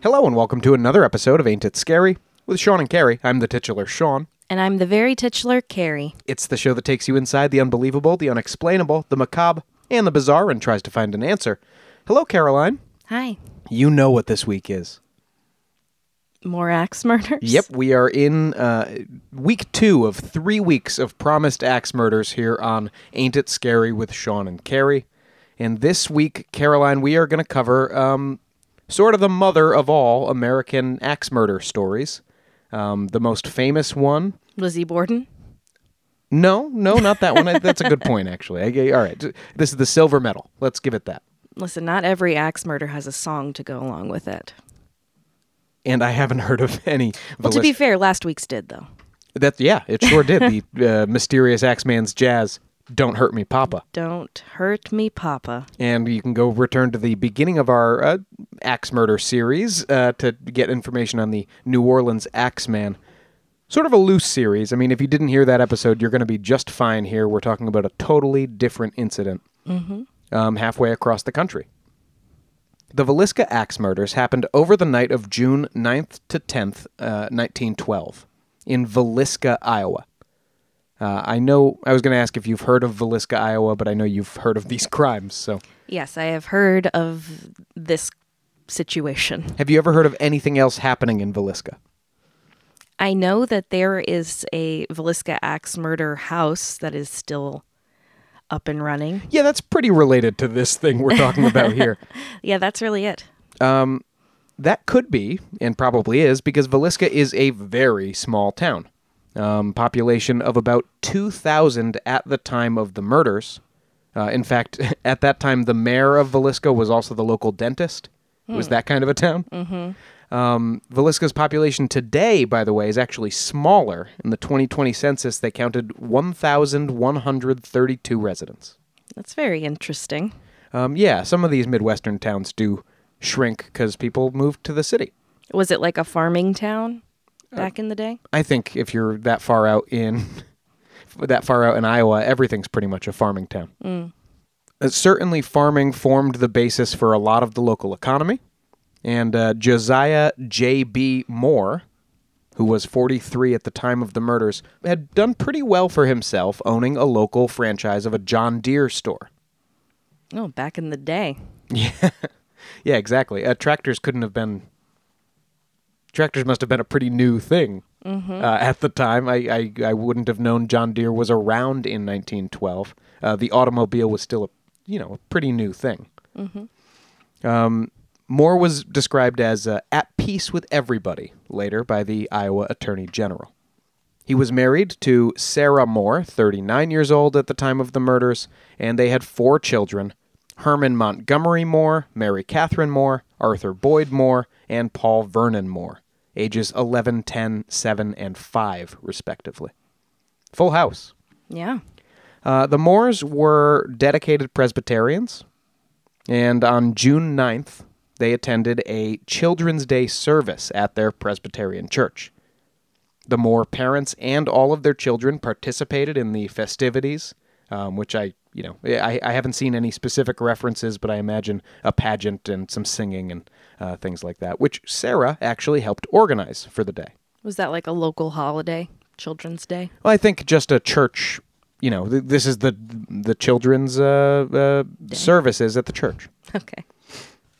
Hello and welcome to another episode of Ain't It Scary with Sean and Carrie. I'm the titular Sean. And I'm the very titular Carrie. It's the show that takes you inside the unbelievable, the unexplainable, the macabre, and the bizarre and tries to find an answer. Hello, Caroline. Hi. You know what this week is. More axe murders? Yep, we are in uh, week two of three weeks of promised axe murders here on Ain't It Scary with Sean and Carrie. And this week, Caroline, we are going to cover um, sort of the mother of all American axe murder stories. Um, the most famous one. Lizzie Borden? No, no, not that one. That's a good point, actually. I- all right, this is the silver medal. Let's give it that. Listen, not every axe murder has a song to go along with it. And I haven't heard of any. Well, to be fair, last week's did, though. that yeah, it sure did. The uh, mysterious Axeman's jazz. Don't hurt me, Papa. Don't hurt me, Papa. and you can go return to the beginning of our uh, axe murder series uh, to get information on the New Orleans Axeman. Sort of a loose series. I mean, if you didn't hear that episode, you're going to be just fine here. We're talking about a totally different incident um, halfway across the country. The Villisca axe murders happened over the night of June 9th to 10th, uh, 1912, in Villisca, Iowa. Uh, I know I was going to ask if you've heard of Villisca, Iowa, but I know you've heard of these crimes. So, Yes, I have heard of this situation. have you ever heard of anything else happening in Villisca? I know that there is a Villisca axe murder house that is still up and running. Yeah, that's pretty related to this thing we're talking about here. Yeah, that's really it. That could be, and probably is, because Villisca is a very small town. Um, population of about 2,000 at the time of the murders. Uh, in fact, at that time, the mayor of Villisca was also the local dentist. It was that kind of a town. Mm-hmm. Um, Villisca's population today, by the way, is actually smaller. In the 2020 census, they counted 1,132 residents. That's very interesting. Um, yeah, some of these Midwestern towns do shrink because people move to the city. Was it like a farming town back in the day? I think if you're that far out in that far out in Iowa, everything's pretty much a farming town. Uh, certainly, farming formed the basis for a lot of the local economy. And uh, Josiah J.B. Moore, who was 43 at the time of the murders, had done pretty well for himself owning a local franchise of a John Deere store. Oh, back in the day. Yeah, yeah, exactly. Uh, tractors couldn't have been. Tractors must have been a pretty new thing uh, at the time. I, I I wouldn't have known John Deere was around in 1912. Uh, the automobile was still a you know a pretty new thing. Um, Moore was described as uh, at peace with everybody later by the Iowa Attorney General. He was married to Sarah Moore, 39 years old at the time of the murders, and they had four children Herman Montgomery Moore, Mary Catherine Moore, Arthur Boyd Moore, and Paul Vernon Moore, ages 11, 10, 7, and 5, respectively. Full house. Yeah. Uh, the Moores were dedicated Presbyterians, and on June 9th, they attended a Children's Day service at their Presbyterian church. The Moore parents and all of their children participated in the festivities, um, which I, you know, I, I haven't seen any specific references, but I imagine a pageant and some singing and uh, things like that, which Sarah actually helped organize for the day. Was that like a local holiday? Children's Day? Well, I think just a church. You know, th- this is the the children's uh, uh, services at the church. Okay.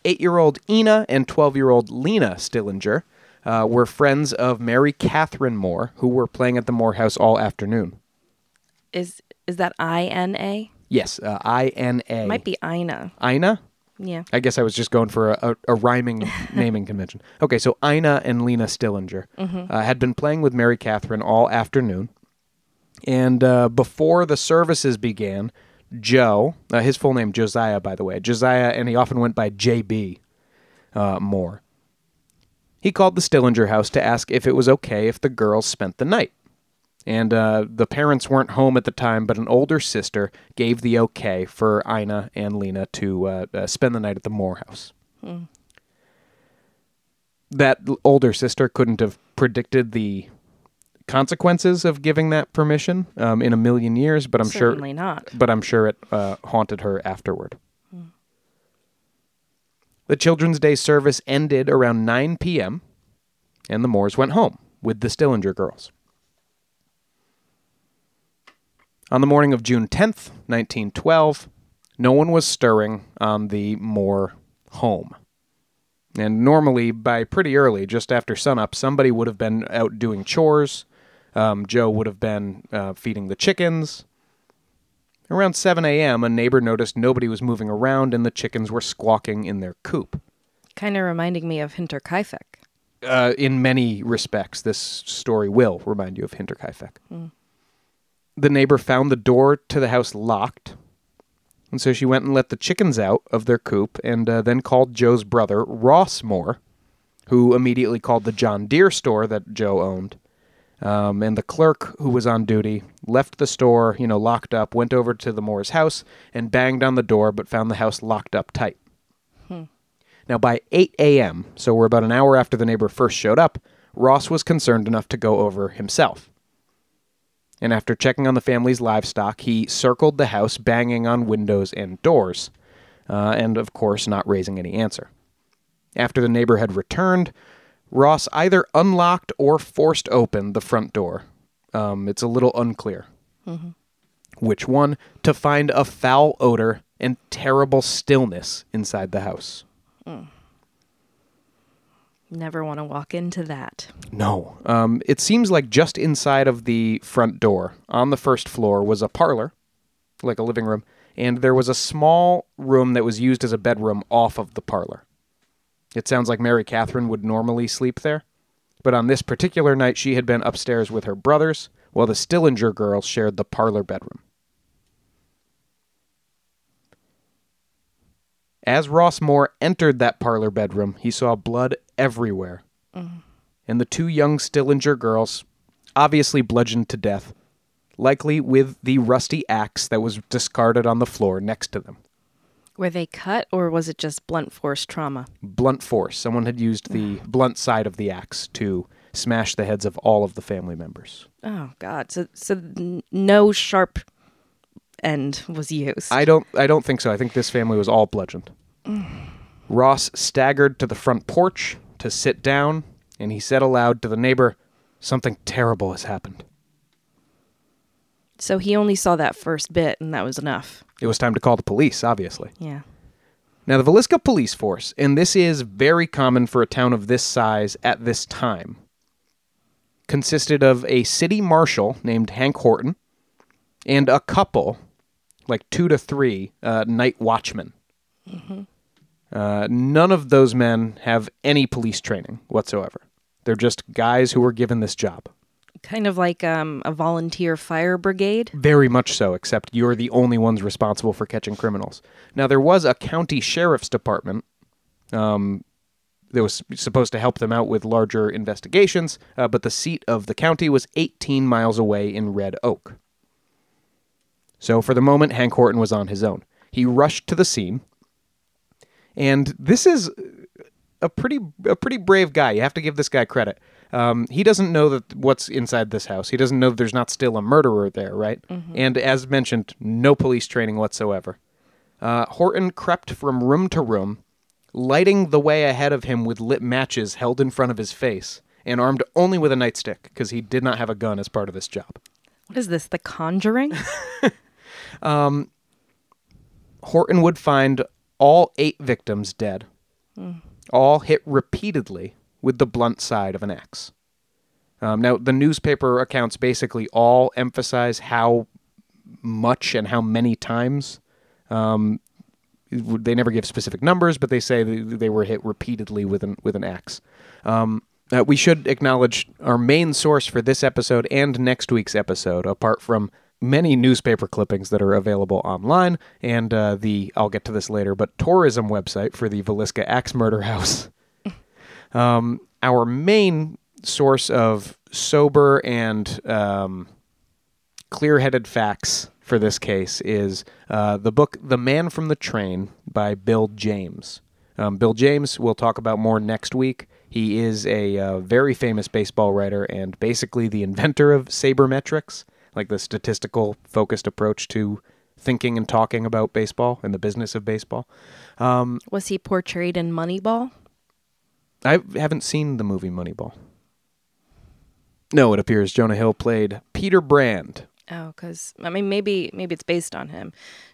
Eight-year-old Ina and twelve-year-old Lena Stillinger uh, were friends of Mary Catherine Moore, who were playing at the Moore house all afternoon. Is is that I N A? Yes, uh, I N A. Might be Ina. Ina. Yeah. I guess I was just going for a, a, a rhyming naming convention. Okay, so Ina and Lena Stillinger uh, had been playing with Mary Catherine all afternoon. And uh, before the services began, Joe, uh, his full name Josiah, by the way, Josiah, and he often went by JB uh, Moore. He called the Stillinger house to ask if it was okay if the girls spent the night. And uh, the parents weren't home at the time, but an older sister gave the okay for Ina and Lena to uh, uh, spend the night at the Moore house. That older sister couldn't have predicted the consequences of giving that permission um, in a million years, but I'm sure Certainly not. but I'm sure it uh, haunted her afterward. The Children's Day service ended around 9 p.m., and the Moores went home with the Stillinger girls. On the morning of June 10th, 1912, no one was stirring on the Moore home. And normally, by pretty early, just after sunup, somebody would have been out doing chores. Um, Joe would have been uh, feeding the chickens. Around 7 a.m., a neighbor noticed nobody was moving around and the chickens were squawking in their coop. Kind of reminding me of Hinterkaifeck. Uh, in many respects, this story will remind you of Hinterkaifeck. The neighbor found the door to the house locked, and so she went and let the chickens out of their coop and uh, then called Joe's brother, Ross Moore, who immediately called the John Deere store that Joe owned. Um, and the clerk who was on duty left the store, you know, locked up, went over to the Moore's house and banged on the door, but found the house locked up tight. Now, by 8 a.m., so we're about an hour after the neighbor first showed up, Ross was concerned enough to go over himself. And after checking on the family's livestock, he circled the house, banging on windows and doors, uh, and of course, not raising any answer. After the neighbor had returned, Ross either unlocked or forced open the front door. Um, it's a little unclear which one, to find a foul odor and terrible stillness inside the house. Never want to walk into that. No. Um, it seems like just inside of the front door, on the first floor, was a parlor, like a living room, and there was a small room that was used as a bedroom off of the parlor. It sounds like Mary Catherine would normally sleep there, but on this particular night, she had been upstairs with her brothers, while the Stillinger girls shared the parlor bedroom. As Ross Moore entered that parlor bedroom, he saw blood everywhere. And the two young Stillinger girls, obviously bludgeoned to death, likely with the rusty axe that was discarded on the floor next to them. Were they cut or was it just blunt force trauma? Blunt force. Someone had used the ah. blunt side of the axe to smash the heads of all of the family members. Oh God! So so no sharp end was used. I don't I don't think so. I think this family was all bludgeoned. Ross staggered to the front porch to sit down, and he said aloud to the neighbor, Something terrible has happened. so he only saw that first bit, and that was enough. It was time to call the police, obviously. Yeah. Now, the Villisca Police Force, and this is very common for a town of this size at this time, consisted of a city marshal named Hank Horton and a couple, like two to three, uh, night watchmen. Uh, none of those men have any police training whatsoever. They're just guys who were given this job. Kind of like um, a volunteer fire brigade. Very much so, except you're the only ones responsible for catching criminals. Now, there was a county sheriff's department um, that was supposed to help them out with larger investigations, uh, but the seat of the county was 18 miles away in Red Oak. So, for the moment, Hank Horton was on his own. He rushed to the scene, and this is a pretty a pretty brave guy. You have to give this guy credit. Um, he doesn't know that what's inside this house. He doesn't know that there's not still a murderer there, right? And as mentioned, no police training whatsoever. Uh, Horton crept from room to room, lighting the way ahead of him with lit matches held in front of his face, and armed only with a nightstick because he did not have a gun as part of this job. What is this? The Conjuring? Horton would find all eight victims dead, all hit repeatedly with the blunt side of an axe. Um, now, the newspaper accounts basically all emphasize how much and how many times um, they never give specific numbers, but they say they, they were hit repeatedly with an with an axe. Um, uh, we should acknowledge our main source for this episode and next week's episode, apart from many newspaper clippings that are available online, and uh, the I'll get to this later, but tourism website for the Villisca Axe Murder House. um, our main source of sober and um, clear-headed facts for this case is uh, the book "The Man from the Train" by Bill James. Um, Bill James we'll talk about more next week. He is a uh, very famous baseball writer and basically the inventor of sabermetrics, like the statistical focused approach to thinking and talking about baseball and the business of baseball. Um, Was he portrayed in Moneyball? I haven't seen the movie Moneyball. No, it appears Jonah Hill played Peter Brand. Oh, because I mean, maybe maybe it's based on him.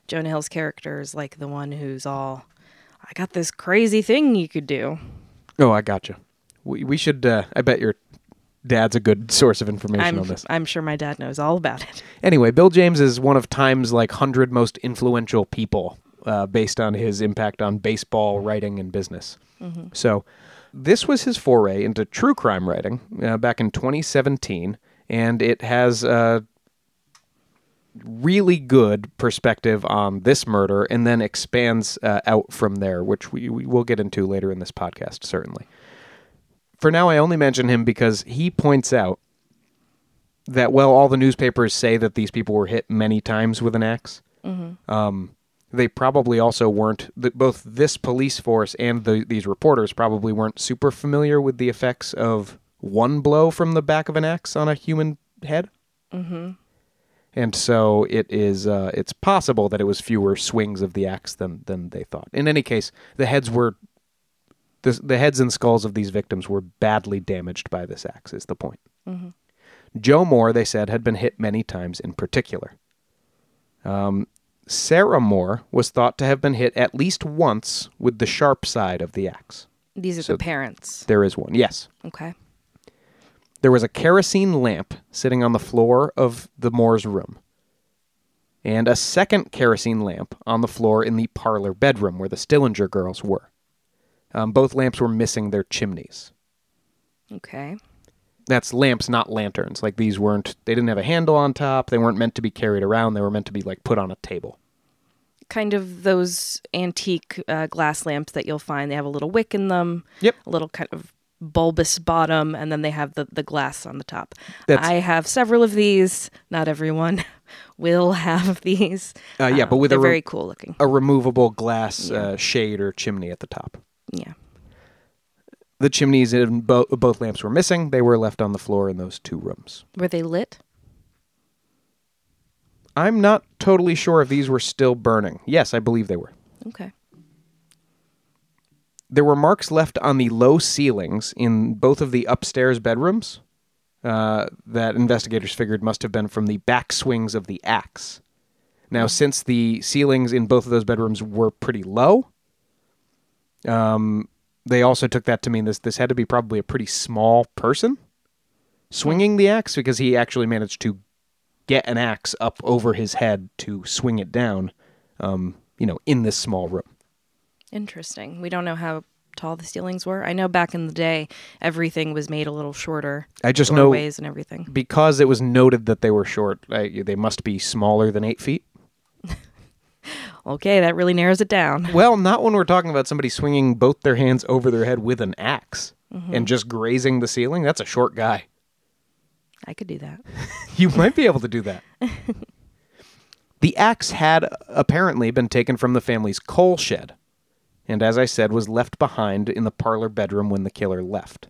Jonah Hill's character is like the one who's all, "I got this crazy thing you could do." Oh, I gotcha. We, we should. Uh, I bet your dad's a good source of information I'm on this. I'm sure my dad knows all about it. Anyway, Bill James is one of Time's like hundred most influential people, uh, based on his impact on baseball writing and business. So, this was his foray into true crime writing uh, back in 2017, and it has a really good perspective on this murder, and then expands uh, out from there, which we, we will get into later in this podcast, certainly. For now, I only mention him because he points out that well, all the newspapers say that these people were hit many times with an axe. Um, they probably also weren't. Both this police force and the, these reporters probably weren't super familiar with the effects of one blow from the back of an axe on a human head. Mm-hmm. And so it is. Uh, it's possible that it was fewer swings of the axe than than they thought. In any case, the heads were. The, the heads and skulls of these victims were badly damaged by this axe. Is the point? Joe Moore, they said, had been hit many times in particular. Um, Sarah Moore was thought to have been hit at least once with the sharp side of the axe. These are So- the parents. There is one, yes. Okay. There was a kerosene lamp sitting on the floor of the Moore's room, and a second kerosene lamp on the floor in the parlor bedroom where the Stillinger girls were. Um, both lamps were missing their chimneys. Okay. that's lamps, not lanterns. Like these weren't, they didn't have a handle on top. They weren't meant to be carried around. They were meant to be like put on a table. Kind of those antique uh, glass lamps that you'll find. They have a little wick in them. Yep. A little kind of bulbous bottom, and then they have the, the glass on the top. That's- I have several of these. Not everyone will have these. Uh, yeah, but with a re- very cool looking. A removable glass Yeah. uh, shade or chimney at the top. Yeah. The chimneys in bo- both lamps were missing. They were left on the floor in those two rooms. Were they lit? I'm not totally sure if these were still burning. Yes, I believe they were. Okay. There were marks left on the low ceilings in both of the upstairs bedrooms uh, that investigators figured must have been from the back swings of the axe. Now, since the ceilings in both of those bedrooms were pretty low, um, they also took that to mean this this had to be probably a pretty small person swinging the axe because he actually managed to get an axe up over his head to swing it down, um, you know, in this small room. Interesting. We don't know how tall the ceilings were. I know back in the day, everything was made a little shorter. I just know doorways and everything. because it was noted that they were short. I, they must be smaller than eight feet. Okay, that really narrows it down. Well, not when we're talking about somebody swinging both their hands over their head with an ax and mm-hmm. just grazing the ceiling. That's a short guy. I could do that. You might be able to do that. the axe had apparently been taken from the family's coal shed, and as I said, was left behind in the parlor bedroom when the killer left.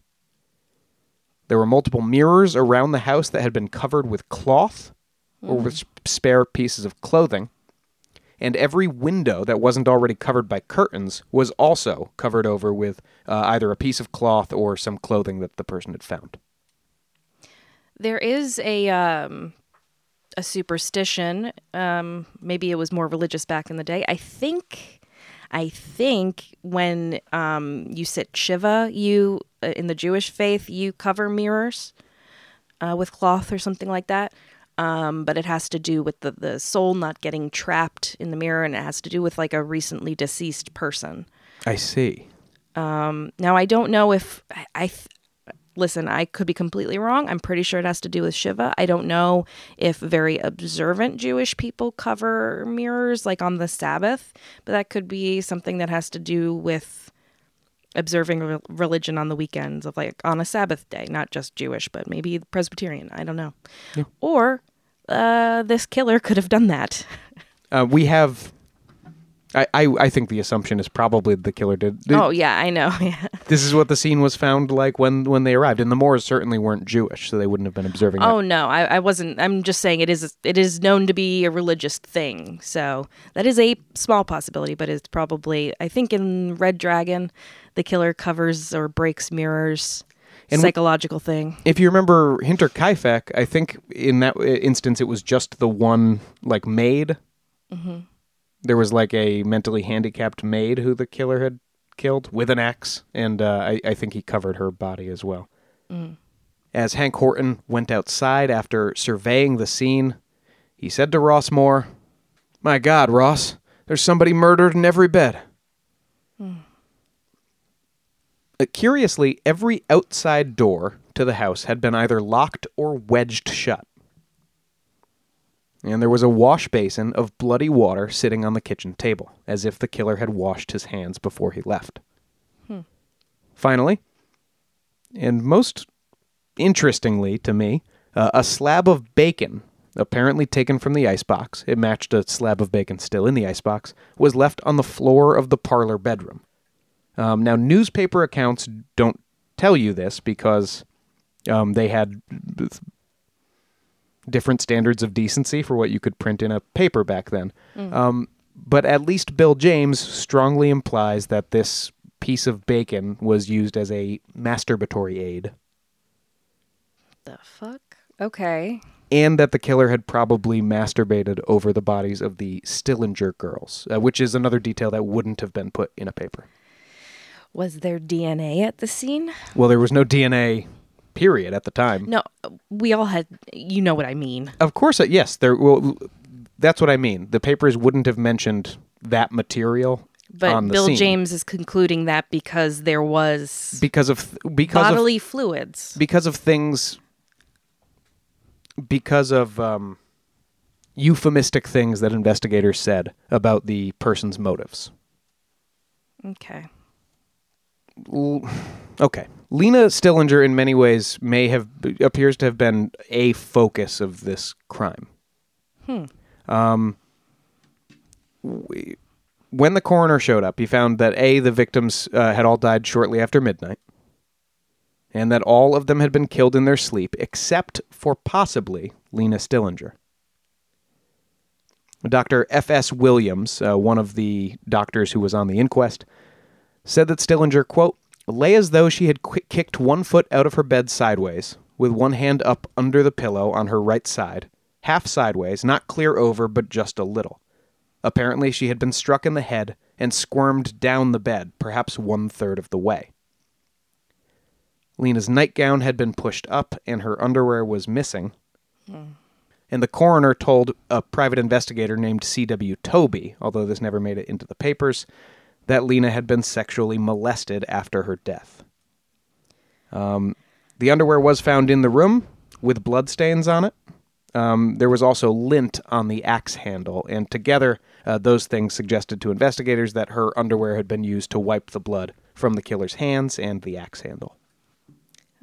There were multiple mirrors around the house that had been covered with cloth or mm-hmm. with spare pieces of clothing, and every window that wasn't already covered by curtains was also covered over with uh, either a piece of cloth or some clothing that the person had found. There is a um, a superstition. Um, maybe it was more religious back in the day. I think, I think when um, you sit shiva, you uh, in the Jewish faith, you cover mirrors uh, with cloth or something like that. Um, but it has to do with the, the soul not getting trapped in the mirror, and it has to do with like a recently deceased person. I see. Um, Now I don't know if I, I th- listen. I could be completely wrong. I'm pretty sure it has to do with Shiva. I don't know if very observant Jewish people cover mirrors like on the Sabbath, but that could be something that has to do with observing re- religion on the weekends of like on a Sabbath day, not just Jewish, but maybe Presbyterian. I don't know. Or uh, this killer could have done that. Uh, we have. I, I, I think the assumption is probably the killer did. oh yeah, I know. Yeah. This is what the scene was found like when, when they arrived, and the Moores certainly weren't Jewish, so they wouldn't have been observing. Oh that. no, I, I wasn't. I'm just saying it is. It is known to be a religious thing, so that is a small possibility. But it's probably. I think in Red Dragon, the killer covers or breaks mirrors. And we- psychological thing. If you remember Hinterkaifeck, I think in that instance it was just the one like maid. Mm-hmm. There was like a mentally handicapped maid who the killer had killed with an axe, and uh, I, I think he covered her body as well. Mm. As Hank Horton went outside after surveying the scene, he said to Ross Moore, "My God, Ross, there's somebody murdered in every bed." Uh, curiously, every outside door to the house had been either locked or wedged shut. And there was a wash basin of bloody water sitting on the kitchen table, as if the killer had washed his hands before he left. Hmm. Finally, and most interestingly to me, uh, a slab of bacon, apparently taken from the icebox, it matched a slab of bacon still in the icebox, was left on the floor of the parlor bedroom. Um, now, newspaper accounts don't tell you this because um, they had different standards of decency for what you could print in a paper back then. Um, but at least Bill James strongly implies that this piece of bacon was used as a masturbatory aid The fuck. Okay. and that the killer had probably masturbated over the bodies of the Stillinger girls, uh, which is another detail that wouldn't have been put in a paper. Was there DNA at the scene? Well, there was no DNA period at the time. No, we all had. You know what I mean. Of course, uh, yes. There. Well, that's what I mean. The papers wouldn't have mentioned that material But on the Bill scene James is concluding that because there was because of because of bodily fluids. because of things because of um, euphemistic things that investigators said about the person's motives. Okay. Okay. Lena Stillinger, in many ways, may have appears to have been a focus of this crime. Um, we- when the coroner showed up, he found that a the victims uh, had all died shortly after midnight, and that all of them had been killed in their sleep, except for possibly Lena Stillinger. Dr. F.S. Williams, uh, one of the doctors who was on the inquest, said that Stillinger, quote, lay as though she had kicked one foot out of her bed sideways, with one hand up under the pillow on her right side, half sideways, not clear over, but just a little. Apparently, she had been struck in the head and squirmed down the bed, perhaps one third of the way. Lena's nightgown had been pushed up, and her underwear was missing. Hmm. And the coroner told a private investigator named C.W. Toby, although this never made it into the papers, that Lena had been sexually molested after her death. Um, the underwear was found in the room with bloodstains on it. Um, there was also lint on the axe handle, and together, uh, those things suggested to investigators that her underwear had been used to wipe the blood from the killer's hands and the axe handle.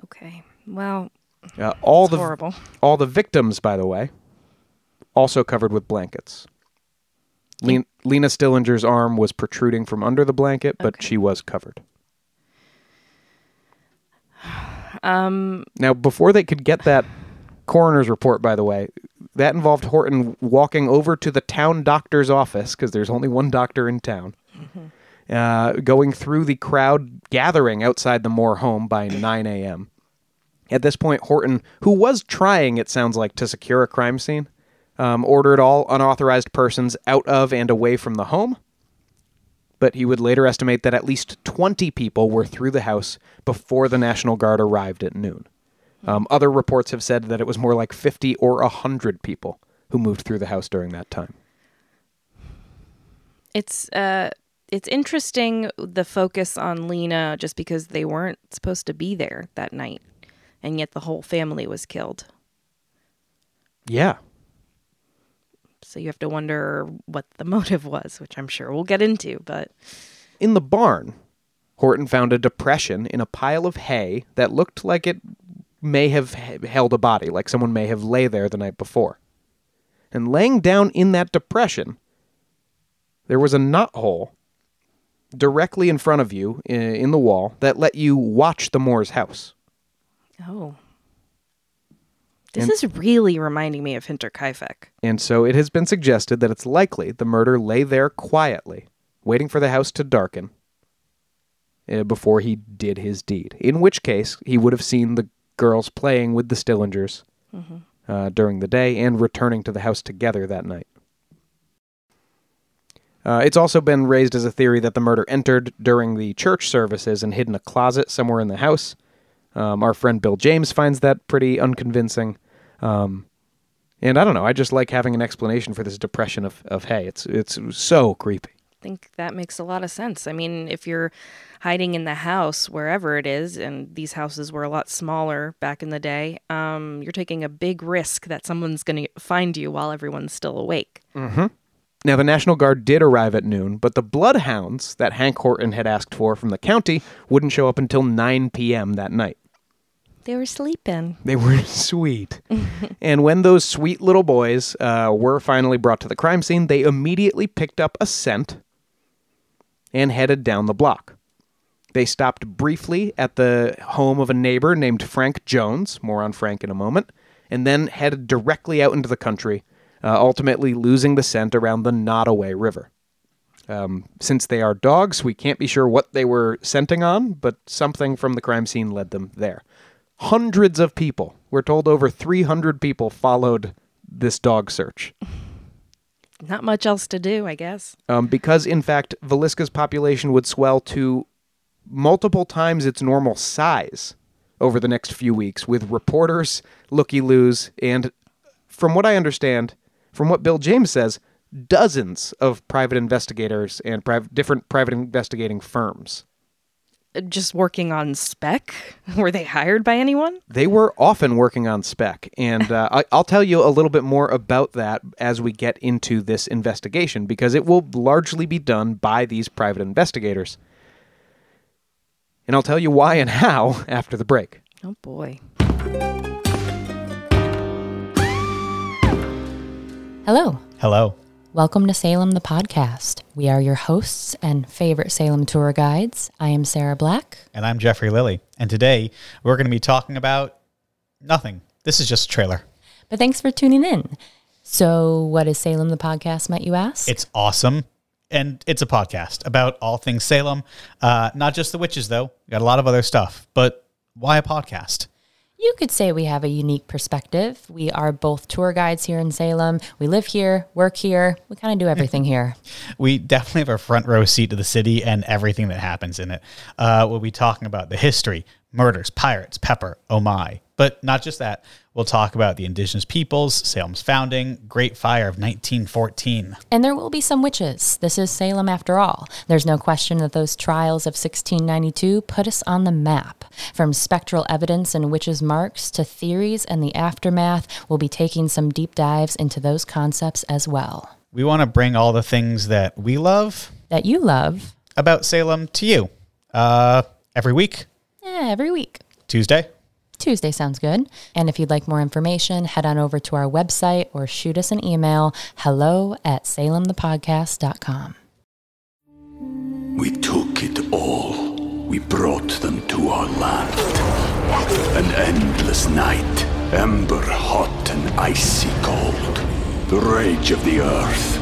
Okay. Well, Uh, all the horrible. all the victims, by the way, also covered with blankets. Lena, Lena Stillinger's arm was protruding from under the blanket, but Okay. she was covered. Um. Now, before they could get that coroner's report, by the way, that involved Horton walking over to the town doctor's office because there's only one doctor in town. Uh, going through the crowd gathering outside the Moore home by 9 a.m. At this point, Horton, who was trying, it sounds like, to secure a crime scene, um, ordered all unauthorized persons out of and away from the home. But he would later estimate that at least 20 people were through the house before the National Guard arrived at noon. Um, other reports have said that it was more like 50 or 100 people who moved through the house during that time. It's uh it's interesting the focus on Lena just because they weren't supposed to be there that night and yet the whole family was killed. Yeah. So you have to wonder what the motive was, which I'm sure we'll get into, but In the barn, Horton found a depression in a pile of hay that looked like it may have held a body, like someone may have lay there the night before. And laying down in that depression, there was a knot hole directly in front of you in the wall that let you watch the Moore's house. oh. This And- is really reminding me of Hinterkaifeck. And so it has been suggested that it's likely the murder lay there quietly, waiting for the house to darken uh, before he did his deed. In which case, he would have seen the girls playing with the Stillingers uh, during the day and returning to the house together that night. Uh, it's also been raised as a theory that the murder entered during the church services and hid in a closet somewhere in the house. Um, our friend Bill James finds that pretty unconvincing. Um, and I don't know. I just like having an explanation for this depression of, of hay. It's it's so creepy. I think that makes a lot of sense. I mean, if you're hiding in the house, wherever it is, and these houses were a lot smaller back in the day, um, you're taking a big risk that someone's going to find you while everyone's still awake. Now the National Guard did arrive at noon, but the bloodhounds that Hank Horton had asked for from the county wouldn't show up until 9 p.m. that night. They were sleeping. They were sweet. and when those sweet little boys uh, were finally brought to the crime scene, they immediately picked up a scent and headed down the block. They stopped briefly at the home of a neighbor named Frank Jones, more on Frank in a moment, and then headed directly out into the country, uh, ultimately losing the scent around the Nodaway River. Um, since they are dogs, we can't be sure what they were scenting on, but something from the crime scene led them there. Hundreds of people, we're told over 300 people followed this dog search. Not much else to do, I guess. Um, because, in fact, Villisca's population would swell to multiple times its normal size over the next few weeks with reporters, looky loos, and from what I understand, from what Bill James says, dozens of private investigators and priv- different private investigating firms. Just working on spec? Were they hired by anyone? They were often working on spec, and uh, I, I'll tell you a little bit more about that as we get into this investigation because it will largely be done by these private investigators. And I'll tell you why and how after the break. Oh boy. Hello. Hello. Welcome to Salem, the podcast. We are your hosts and favorite Salem tour guides. I am Sarah Black. And I'm Jeffrey Lilly. And today we're going to be talking about nothing. This is just a trailer. But thanks for tuning in. So, what is Salem, the podcast, might you ask? It's awesome. And it's a podcast about all things Salem. Uh, not just the witches, though. We got a lot of other stuff. But why a podcast? You could say we have a unique perspective. We are both tour guides here in Salem. We live here, work here. We kind of do everything here. We definitely have a front row seat to the city and everything that happens in it. Uh, we'll be talking about the history, murders, pirates, pepper, oh my. But not just that. We'll talk about the indigenous peoples, Salem's founding, Great Fire of 1914. And there will be some witches. This is Salem after all. There's no question that those trials of 1692 put us on the map. From spectral evidence and witches' marks to theories and the aftermath, we'll be taking some deep dives into those concepts as well. We want to bring all the things that we love That you love about Salem to you uh, every week, eh, every week. Tuesday. Tuesday sounds good. And if you'd like more information, head on over to our website or shoot us an email hello at salemthepodcast.com. We took it all. We brought them to our land. An endless night, ember hot and icy cold. The rage of the earth.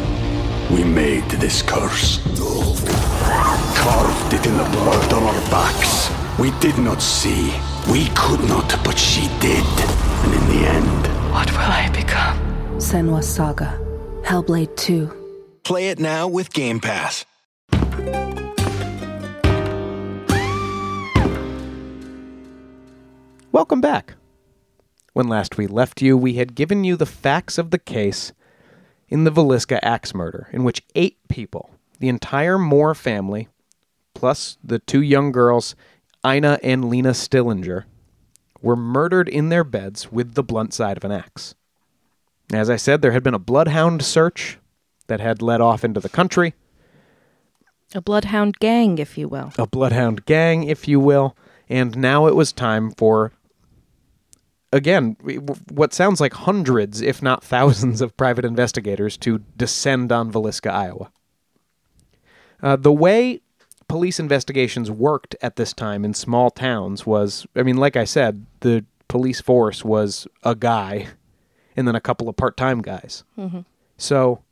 We made this curse. Carved it in the blood on our backs. We did not see. We could not, but she did. And in the end, What will I become? Senua's Saga. Hellblade 2. Play it now with Game Pass. Welcome back. When last we left you, we had given you the facts of the case in the Villisca axe murder, in which eight people, the entire Moore family, plus the two young girls, Ina and Lena Stillinger, were murdered in their beds with the blunt side of an axe. As I said, there had been a bloodhound search that had led off into the country, A bloodhound gang, if you will. a bloodhound gang, if you will, and now it was time for, again, what sounds like hundreds, if not thousands, of private investigators to descend on Villisca, Iowa. Uh, the way police investigations worked at this time in small towns was, I mean, like I said, the police force was a guy and then a couple of part time guys. So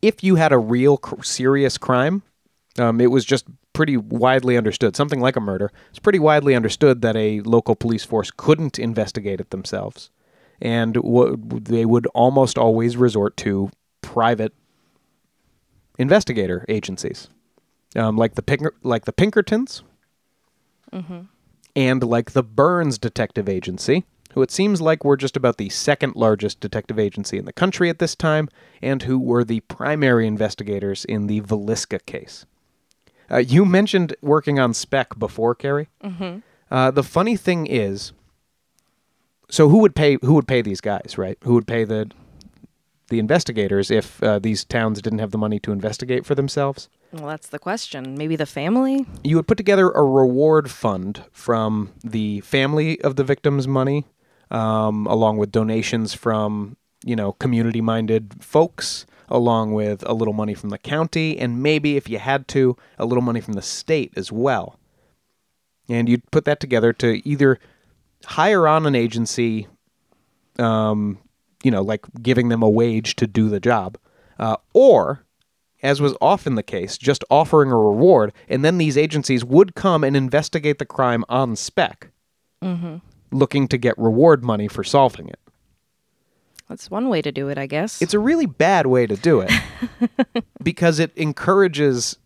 if you had a real cr- serious crime, um, it was just pretty widely understood. Something like a murder. It's pretty widely understood that a local police force couldn't investigate it themselves, and w- they would almost always resort to private investigator agencies, um, like the Pink- like the Pinkertons, and like the Burns Detective Agency, who it seems like were just about the second largest detective agency in the country at this time, and who were the primary investigators in the Villisca case. Uh, you mentioned working on spec before, Carrie. Mm-hmm. Uh, the funny thing is, so who would pay? Who would pay these guys? Right? Who would pay the the investigators if uh, these towns didn't have the money to investigate for themselves? Well, that's the question. Maybe the family? you would put together a reward fund from the family of the victim's money, um, along with donations from you know community-minded folks, along with a little money from the county, and maybe if you had to, a little money from the state as well. And you'd put that together to either hire on an agency, um, you know, like giving them a wage to do the job, uh, or as was often the case, just offering a reward, and then these agencies would come and investigate the crime on spec, mm-hmm. looking to get reward money for solving it. That's one way to do it, I guess. It's a really bad way to do it because it encourages,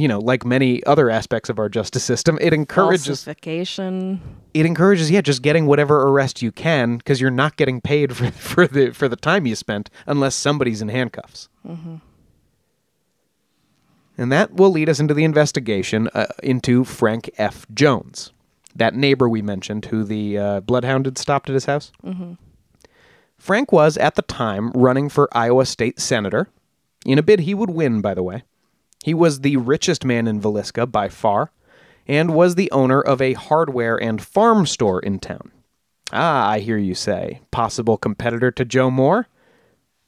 you know, like many other aspects of our justice system, it encourages falsification. it encourages yeah just getting whatever arrest you can because you're not getting paid for, for the for the time you spent unless somebody's in handcuffs. And that will lead us into the investigation uh, into frank f. Jones that neighbor we mentioned who the uh, bloodhound had stopped at his house. Frank was at the time running for iowa state senator. In a bid he would win by the way he was the richest man in Villisca by far, and was the owner of a hardware and farm store in town. Ah, I hear you say. Possible competitor to Joe Moore?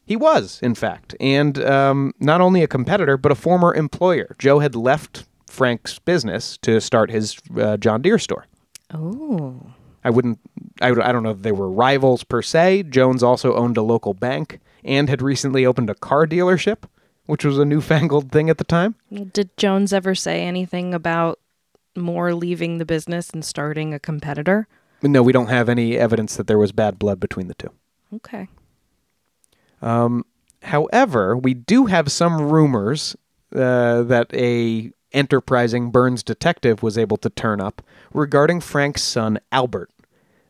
He was, in fact, and um, not only a competitor, but a former employer. Joe had left Frank's business to start his uh, John Deere store. Oh. I wouldn't, I, would- I don't know if they were rivals per se. Jones also owned a local bank and had recently opened a car dealership, which was a newfangled thing at the time. Did Jones ever say anything about Moore leaving the business and starting a competitor? No, we don't have any evidence that there was bad blood between the two. Okay. However, we do have some rumors uh, that a enterprising Burns detective was able to turn up regarding Frank's son Albert.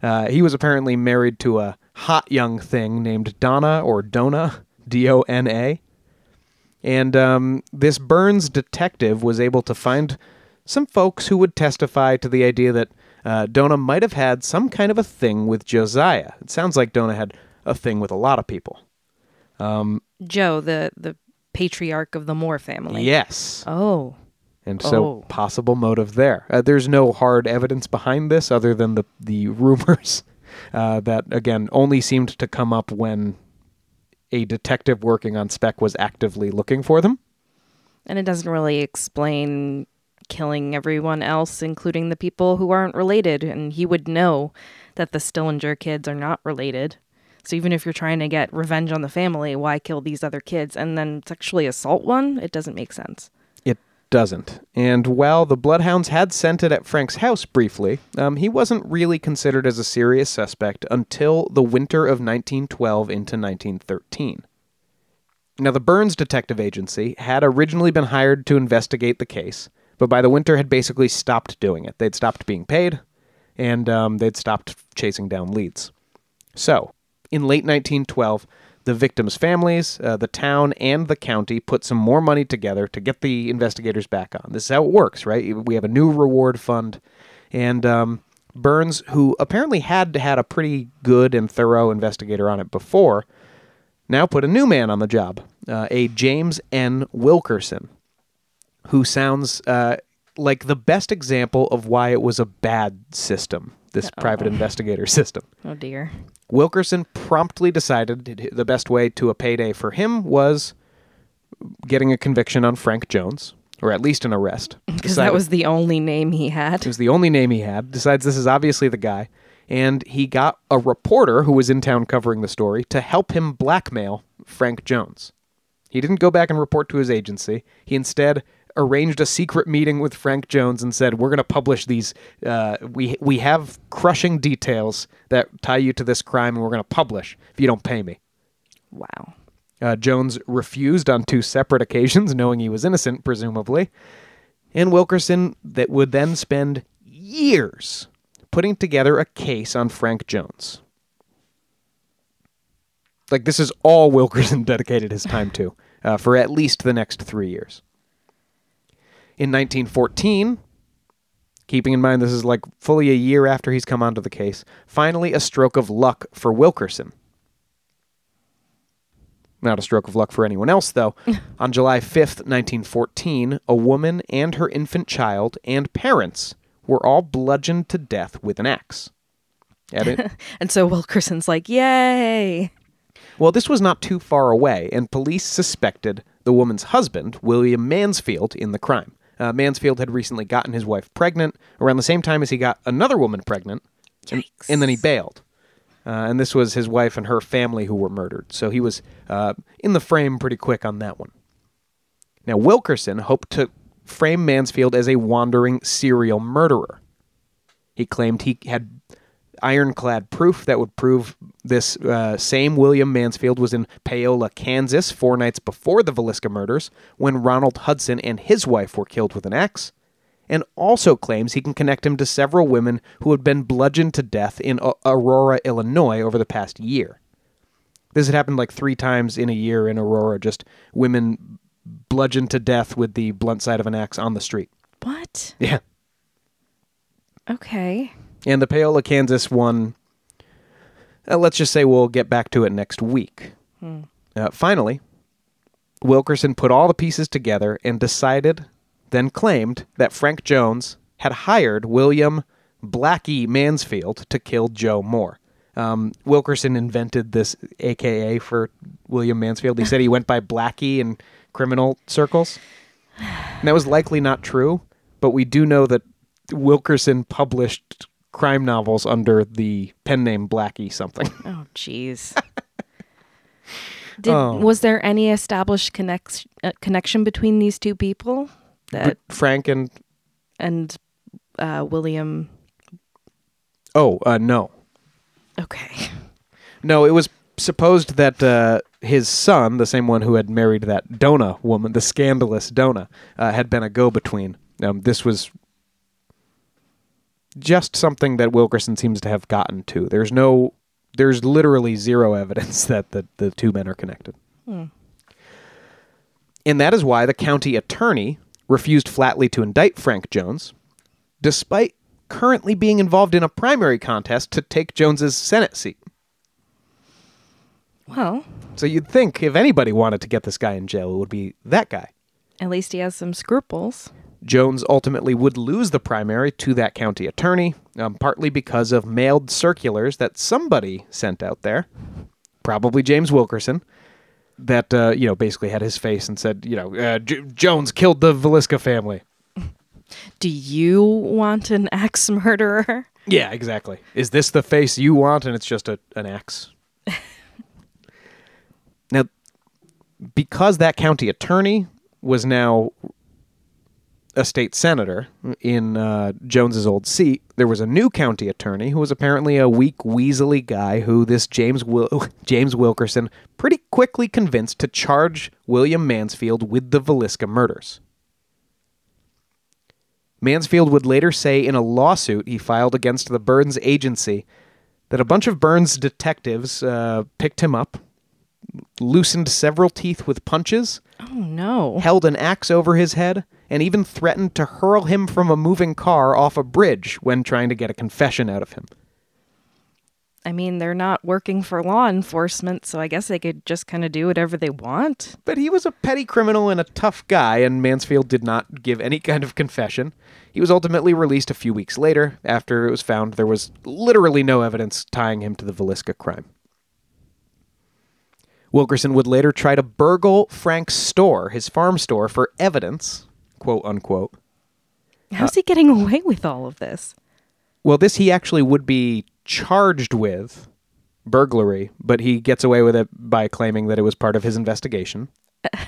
Uh, he was apparently married to a hot young thing named Donna or Dona, D O N A. And um, this Burns detective was able to find some folks who would testify to the idea that uh, Dona might have had some kind of a thing with Josiah. It sounds like Dona had a thing with a lot of people. Joe, the the patriarch of the Moore family. Yes. Oh. And so, Oh. possible motive there. Uh, there's no hard evidence behind this other than the, the rumors uh, that, again, only seemed to come up when a detective working on spec was actively looking for them. And it doesn't really explain killing everyone else, including the people who aren't related. And he would know that the Stillinger kids are not related. So even if you're trying to get revenge on the family, why kill these other kids and then sexually assault one? It doesn't make sense. Doesn't. And while the Bloodhounds had scented at Frank's house briefly, um, he wasn't really considered as a serious suspect until the winter of 1912 into 1913. Now, the Burns Detective Agency had originally been hired to investigate the case, but by the winter had basically stopped doing it. They'd stopped being paid, and um, they'd stopped chasing down leads. So, in late 1912, the victims' families, uh, the town, and the county put some more money together to get the investigators back on. This is how it works, right? We have a new reward fund, and um, Burns, who apparently had had a pretty good and thorough investigator on it before, now put a new man on the job, uh, a James N. Wilkerson, who sounds uh, like the best example of why it was a bad system, this private investigator system. Oh dear. Wilkerson promptly decided the best way to a payday for him was getting a conviction on Frank Jones, or at least an arrest. Because that was the only name he had. It was the only name he had. Decides this is obviously the guy. And he got a reporter who was in town covering the story to help him blackmail Frank Jones. He didn't go back and report to his agency. He instead arranged a secret meeting with Frank Jones and said, "We're going to publish these. Uh, we we have crushing details that tie you to this crime, and we're going to publish if you don't pay me." Wow. Uh, Jones refused on two separate occasions, knowing he was innocent, presumably. And Wilkerson that would then spend years putting together a case on Frank Jones. Like this is all Wilkerson dedicated his time to uh, for at least the next three years. In 1914, keeping in mind this is like fully a year after he's come onto the case, finally a stroke of luck for Wilkerson. Not a stroke of luck for anyone else, though. On July 5th, 1914, a woman and her infant child and parents were all bludgeoned to death with an axe. And so Wilkerson's like, yay. well, this was not too far away, and police suspected the woman's husband, William Mansfield, in the crime. Uh, Mansfield had recently gotten his wife pregnant around the same time as he got another woman pregnant, and, and then he bailed. Uh, and this was his wife and her family who were murdered. So he was uh, in the frame pretty quick on that one. Now, Wilkerson hoped to frame Mansfield as a wandering serial murderer. He claimed he had ironclad proof that would prove this uh, same William Mansfield was in Paola, Kansas, four nights before the Villisca murders, when Ronald Hudson and his wife were killed with an axe, and also claims he can connect him to several women who had been bludgeoned to death in A- Aurora, Illinois over the past year. This had happened like three times in a year in Aurora, just women bludgeoned to death with the blunt side of an axe on the street. What? Yeah. Okay. And the Paola, Kansas one, uh, let's just say we'll get back to it next week. Uh, finally, Wilkerson put all the pieces together and decided, then claimed, that Frank Jones had hired William Blackie Mansfield to kill Joe Moore. Um, Wilkerson invented this AKA for William Mansfield. He said he went by Blackie in criminal circles. And that was likely not true, but we do know that Wilkerson published crime novels under the pen name Blackie something. Oh, jeez. Did, Oh. Was there any established connect, uh, connection between these two people? That Frank and and uh, William. oh uh, no, Okay. no, it was supposed that uh, his son, the same one who had married that Donna woman, the scandalous Donna, uh, had been a go-between. Um, this was just something that Wilkerson seems to have gotten to. There's no, there's literally zero evidence that the, the two men are connected. Hmm. And that is why the county attorney refused flatly to indict Frank Jones, despite currently being involved in a primary contest to take Jones's Senate seat. Well, So you'd think if anybody wanted to get this guy in jail, it would be that guy. at least he has some scruples. Jones ultimately would lose the primary to that county attorney, um, partly because of mailed circulars that somebody sent out there, probably James Wilkerson, that uh, you know basically had his face and said, you know, uh, J- Jones killed the Villisca family. Do you want an axe murderer? Yeah, exactly. Is this the face you want? And it's just a, an axe. now, because that county attorney was now a state senator in uh, Jones's old seat, there was a new county attorney who was apparently a weak, weaselly guy who this James Wil- James Wilkerson pretty quickly convinced to charge William Mansfield with the Villisca murders. Mansfield would later say in a lawsuit he filed against the Burns agency that a bunch of Burns detectives uh, picked him up, loosened several teeth with punches, Oh no. held an axe over his head, and even threatened to hurl him from a moving car off a bridge when trying to get a confession out of him. I mean, they're not working for law enforcement, so I guess they could just kind of do whatever they want. But he was a petty criminal and a tough guy, and Mansfield did not give any kind of confession. He was ultimately released a few weeks later after it was found there was literally no evidence tying him to the Villisca crime. Wilkerson would later try to burgle Frank's store, his farm store, for evidence, quote unquote. How's he getting away with all of this? Well, this he actually would be charged with burglary, but he gets away with it by claiming that it was part of his investigation.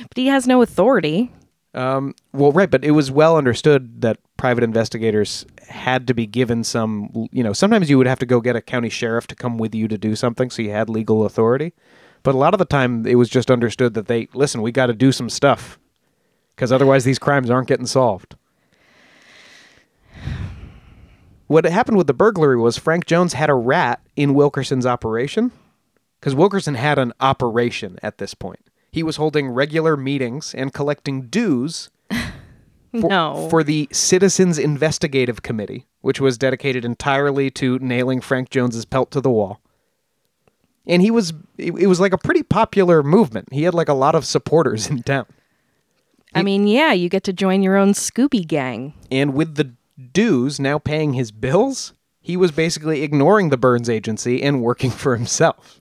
But he has no authority. Um, well, right, but it was well understood that private investigators had to be given some, you know, sometimes you would have to go get a county sheriff to come with you to do something, so you had legal authority. But a lot of the time, it was just understood that they, listen, we got to do some stuff, because otherwise these crimes aren't getting solved. What happened with the burglary was Frank Jones had a rat in Wilkerson's operation, because Wilkerson had an operation at this point. He was holding regular meetings and collecting dues for, No. for the Citizens Investigative Committee, which was dedicated entirely to nailing Frank Jones's pelt to the wall. And he was it, it was like a pretty popular movement. He had like a lot of supporters in town. I mean, yeah, you get to join your own Scooby gang. And with the dues now paying his bills, he was basically ignoring the Burns agency and working for himself.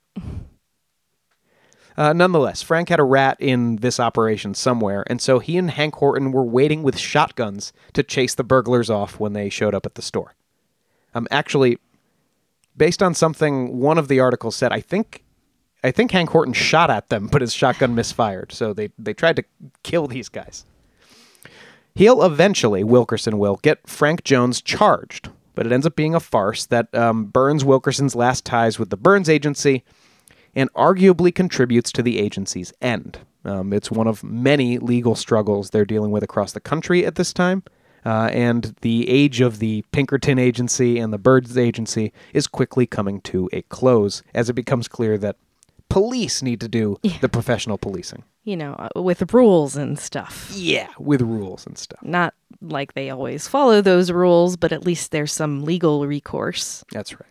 Uh, nonetheless, Frank had a rat in this operation somewhere, and so he and Hank Horton were waiting with shotguns to chase the burglars off when they showed up at the store. Um, actually, based on something one of the articles said, I think, I think Hank Horton shot at them, but his shotgun misfired, so they they tried to kill these guys. He'll eventually, Wilkerson will, get Frank Jones charged, but it ends up being a farce that um, burns Wilkerson's last ties with the Burns Agency and arguably contributes to the agency's end. Um, it's one of many legal struggles they're dealing with across the country at this time. Uh, and the age of the Pinkerton Agency and the Burns Agency is quickly coming to a close as it becomes clear that police need to do the professional policing. You know, uh, with rules and stuff. Yeah, with rules and stuff. Not like they always follow those rules, but at least there's some legal recourse. That's right.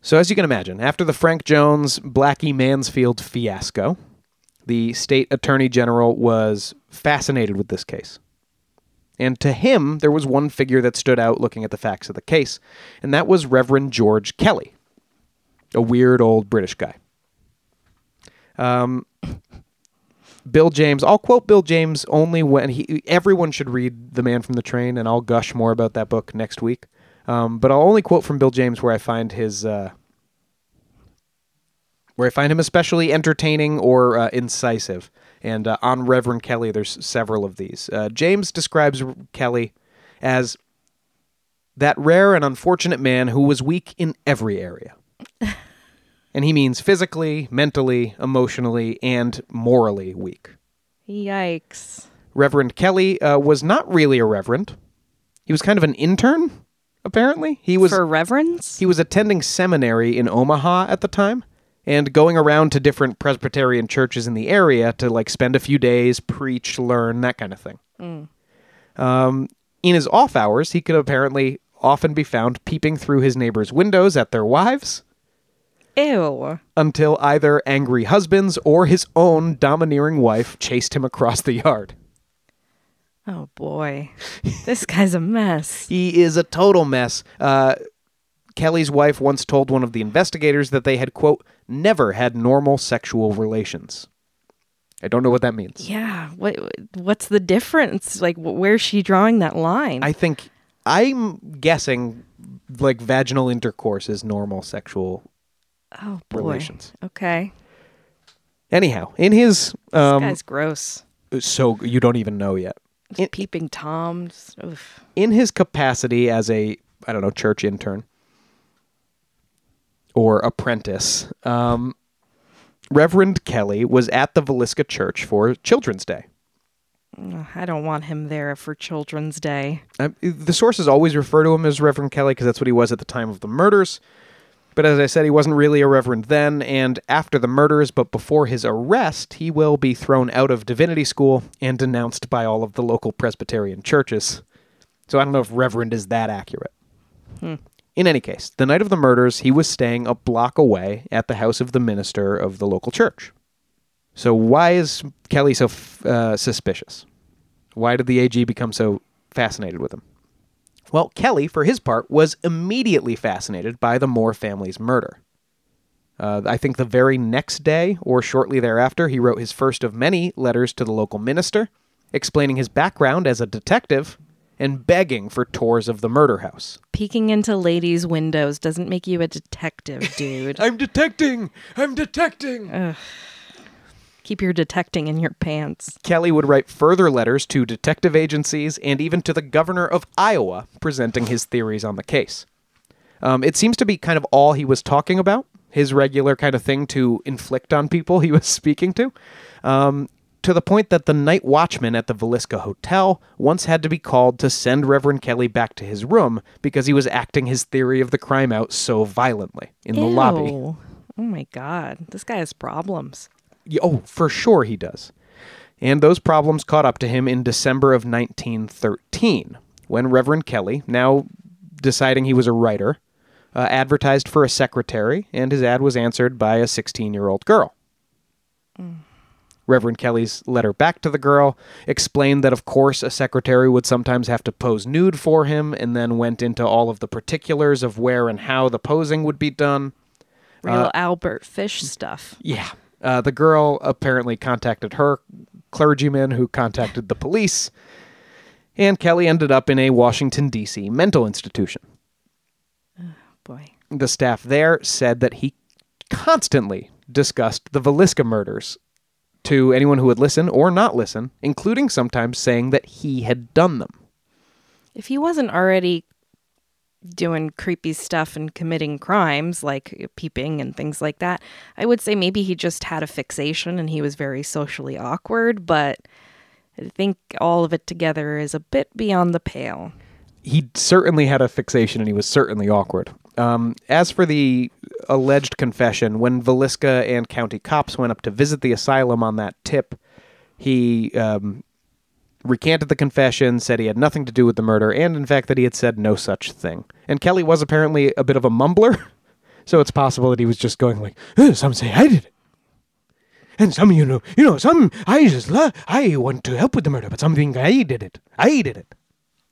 So, as you can imagine, after the Frank Jones Blackie Mansfield fiasco, the state attorney general was fascinated with this case. And to him, there was one figure that stood out looking at the facts of the case, and that was Reverend George Kelly, a weird old British guy. Um, Bill James, I'll quote Bill James only when he. Everyone should read The Man from the Train, and I'll gush more about that book next week. Um, but I'll only quote from Bill James where I find his. Uh, where I find him especially entertaining or uh, incisive. And uh, on Reverend Kelly, there's several of these. Uh, James describes Kelly as that rare and unfortunate man who was weak in every area. and he means physically, mentally, emotionally, and morally weak. Yikes. Reverend Kelly uh, was not really a reverend. He was kind of an intern, apparently. He was For reverends? he was attending seminary in Omaha at the time and going around to different Presbyterian churches in the area to like spend a few days, preach, learn, that kind of thing. Um, in his off hours, he could apparently often be found peeping through his neighbors' windows at their wives Ew. until either angry husbands or his own domineering wife chased him across the yard. Oh boy. this guy's a mess. He is a total mess. Uh, Kelly's wife once told one of the investigators that they had, quote, never had normal sexual relations. I don't know what that means. Yeah. What what's the difference? Like where's she drawing that line? I think, I'm guessing like vaginal intercourse is normal sexual oh boy. relations. Okay. Anyhow, in his, This um, guy's gross. so you don't even know yet. In, Peeping Tom. oof. in his capacity as a I don't know church intern or apprentice, um, Reverend Kelly was at the Villisca Church for Children's Day. I don't want him there for Children's Day. Uh, the sources always refer to him as Reverend Kelly because that's what he was at the time of the murders. But as I said, he wasn't really a reverend then, and after the murders, but before his arrest, he will be thrown out of divinity school and denounced by all of the local Presbyterian churches. So I don't know if reverend is that accurate. In any case, the night of the murders, he was staying a block away at the house of the minister of the local church. So why is Kelly so f- uh, suspicious? Why did the AG become so fascinated with him? Well, Kelly, for his part, was immediately fascinated by the Moore family's murder. Uh, I think the very next day, or shortly thereafter, he wrote his first of many letters to the local minister, explaining his background as a detective and begging for tours of the murder house. Peeking into ladies' windows doesn't make you a detective, dude. I'm detecting! I'm detecting! Keep your detecting in your pants. Kelly would write further letters to detective agencies and even to the governor of Iowa, presenting his theories on the case. Um, it seems to be kind of all he was talking about, his regular kind of thing to inflict on people he was speaking to, um, to the point that the night watchman at the Villisca Hotel once had to be called to send Reverend Kelly back to his room because he was acting his theory of the crime out so violently in the lobby. Oh my god, this guy has problems. Oh, for sure he does. And those problems caught up to him in December of 1913, when Reverend Kelly, now deciding he was a writer, uh, advertised for a secretary, and his ad was answered by a 16 year old girl. Reverend Kelly's letter back to the girl explained that, of course, a secretary would sometimes have to pose nude for him, and then went into all of the particulars of where and how the posing would be done. Real Albert Fish stuff. Yeah. Uh, the girl apparently contacted her clergyman, who contacted the police, and Kelly ended up in a Washington, D.C. mental institution. Boy. The staff there said that he constantly discussed the Villisca murders to anyone who would listen or not listen, including sometimes saying that he had done them. If he wasn't already doing creepy stuff and committing crimes like peeping and things like that, I would say maybe he just had a fixation and he was very socially awkward, but I think all of it together is a bit beyond the pale. he certainly had a fixation and he was certainly awkward. Um, as for the alleged confession, when Villisca and county cops went up to visit the asylum on that tip, he um, recanted the confession, said he had nothing to do with the murder, and in fact that he had said no such thing. And Kelly was apparently a bit of a mumbler, so it's possible that he was just going like, "Eh, "Some say I did it." And some, you know, you know, some I just love, I want to help with the murder, but some think I did it. I did it.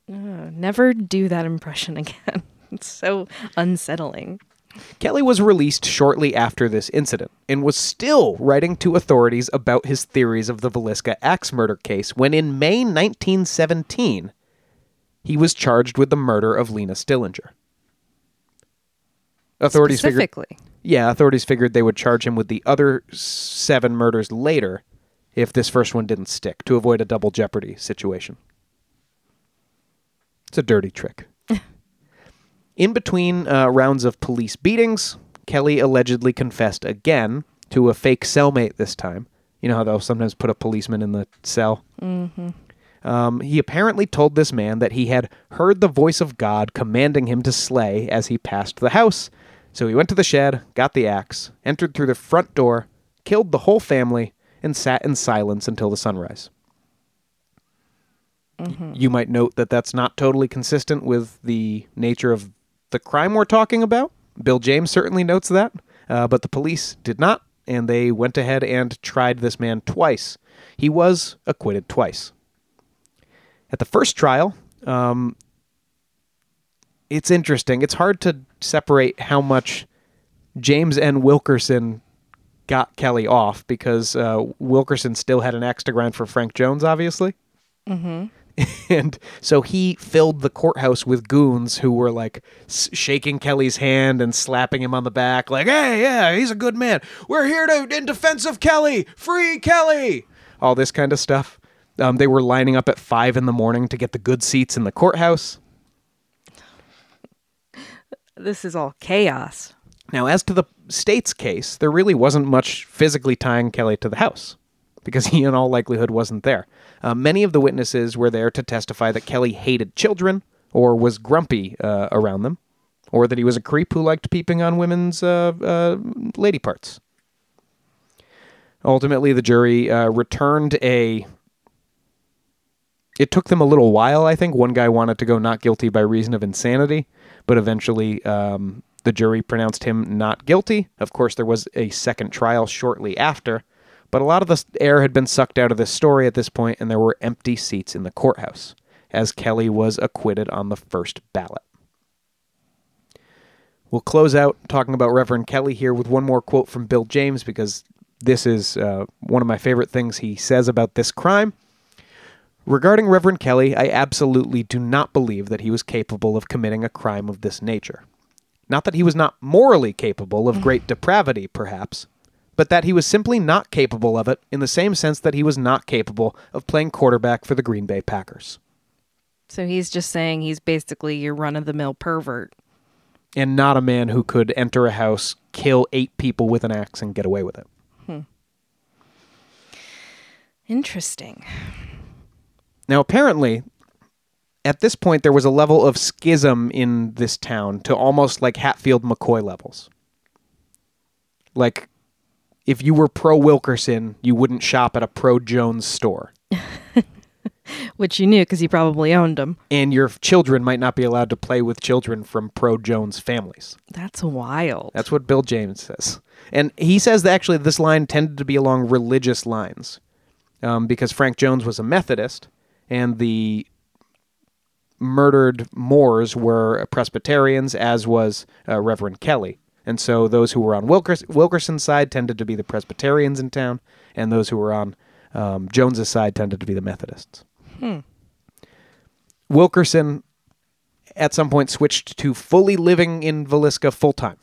Never do that impression again. It's so unsettling. Kelly was released shortly after this incident and was still writing to authorities about his theories of the Villisca axe murder case when in May 1917 he was charged with the murder of Lena Stillinger. Authorities figured Specifically. Yeah, authorities figured they would charge him with the other 7 murders later if this first one didn't stick to avoid a double jeopardy situation. It's a dirty trick. In between uh, rounds of police beatings, Kelly allegedly confessed again to a fake cellmate this time. You know how they'll sometimes put a policeman in the cell? Mm-hmm. Um, he apparently told this man that he had heard the voice of God commanding him to slay as he passed the house. So he went to the shed, got the axe, entered through the front door, killed the whole family, and sat in silence until the sunrise. You might note that that's not totally consistent with the nature of the crime we're talking about. Bill James certainly notes that, uh, but the police did not, and they went ahead and tried this man twice. He was acquitted twice. At the first trial, um, it's interesting. It's hard to separate how much James N. Wilkerson got Kelly off because uh, Wilkerson still had an axe to grind for Frank Jones, obviously. and so he filled the courthouse with goons who were like shaking Kelly's hand and slapping him on the back, like, "Hey, yeah, he's a good man. We're here to in defense of Kelly. Free Kelly." All this kind of stuff. Um, they were lining up at five in the morning to get the good seats in the courthouse. This is all chaos. Now, as to the state's case, there really wasn't much physically tying Kelly to the house. Because he, in all likelihood, wasn't there. Uh, many of the witnesses were there to testify that Kelly hated children or was grumpy uh, around them, or that he was a creep who liked peeping on women's uh, uh, lady parts. Ultimately, the jury uh, returned a. It took them a little while, I think. One guy wanted to go not guilty by reason of insanity, but eventually um, the jury pronounced him not guilty. Of course, there was a second trial shortly after, but a lot of the air had been sucked out of this story at this point, and there were empty seats in the courthouse, as Kelly was acquitted on the first ballot. We'll close out talking about Reverend Kelly here with one more quote from Bill James because this is uh, one of my favorite things he says about this crime. Regarding Reverend Kelly, I absolutely do not believe that he was capable of committing a crime of this nature. Not that he was not morally capable of great depravity, perhaps, but that he was simply not capable of it in the same sense that he was not capable of playing quarterback for the Green Bay Packers. So he's just saying he's basically your run of the mill pervert. And not a man who could enter a house, kill eight people with an axe, and get away with it. Hmm. Interesting. Now, apparently, at this point, there was a level of schism in this town to almost like Hatfield McCoy levels. Like, if you were pro Wilkerson, you wouldn't shop at a pro Jones store. Which you knew because you probably owned them. And your children might not be allowed to play with children from pro Jones families. That's wild. That's what Bill James says. And he says that actually this line tended to be along religious lines um, because Frank Jones was a Methodist and the murdered Moores were Presbyterians, as was uh, Reverend Kelly. And so those who were on Wilkers- Wilkerson's side tended to be the Presbyterians in town, and those who were on um, Jones's side tended to be the Methodists. Wilkerson at some point switched to fully living in Villisca full time.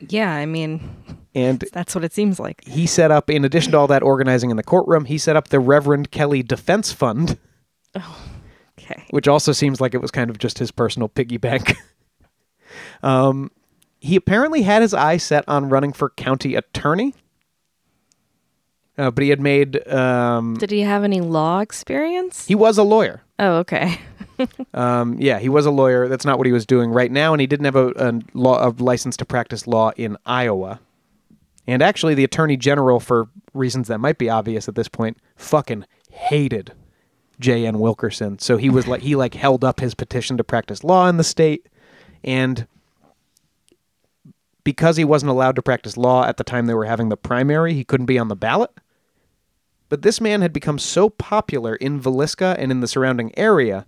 yeah, I mean, And that's what it seems like. he set up, in addition to all that organizing in the courtroom, he set up the Reverend Kelly Defense Fund, Okay. which also seems like it was kind of just his personal piggy bank. um, he apparently had his eye set on running for county attorney, uh, but he had made. Um, Did he have any law experience? he was a lawyer. Oh, okay. Um, yeah, he was a lawyer. That's not what he was doing right now, and he didn't have a, a law a license to practice law in Iowa. And actually, the attorney general, for reasons that might be obvious at this point, fucking hated J.N. Wilkerson. So he was like he like held up his petition to practice law in the state, and because he wasn't allowed to practice law at the time they were having the primary, he couldn't be on the ballot. But this man had become so popular in Villisca and in the surrounding area,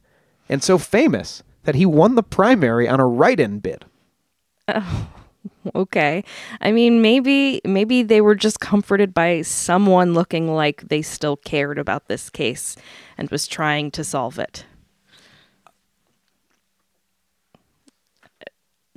and so famous that he won the primary on a write-in bid. Oh, okay. I mean, maybe maybe they were just comforted by someone looking like they still cared about this case and was trying to solve it.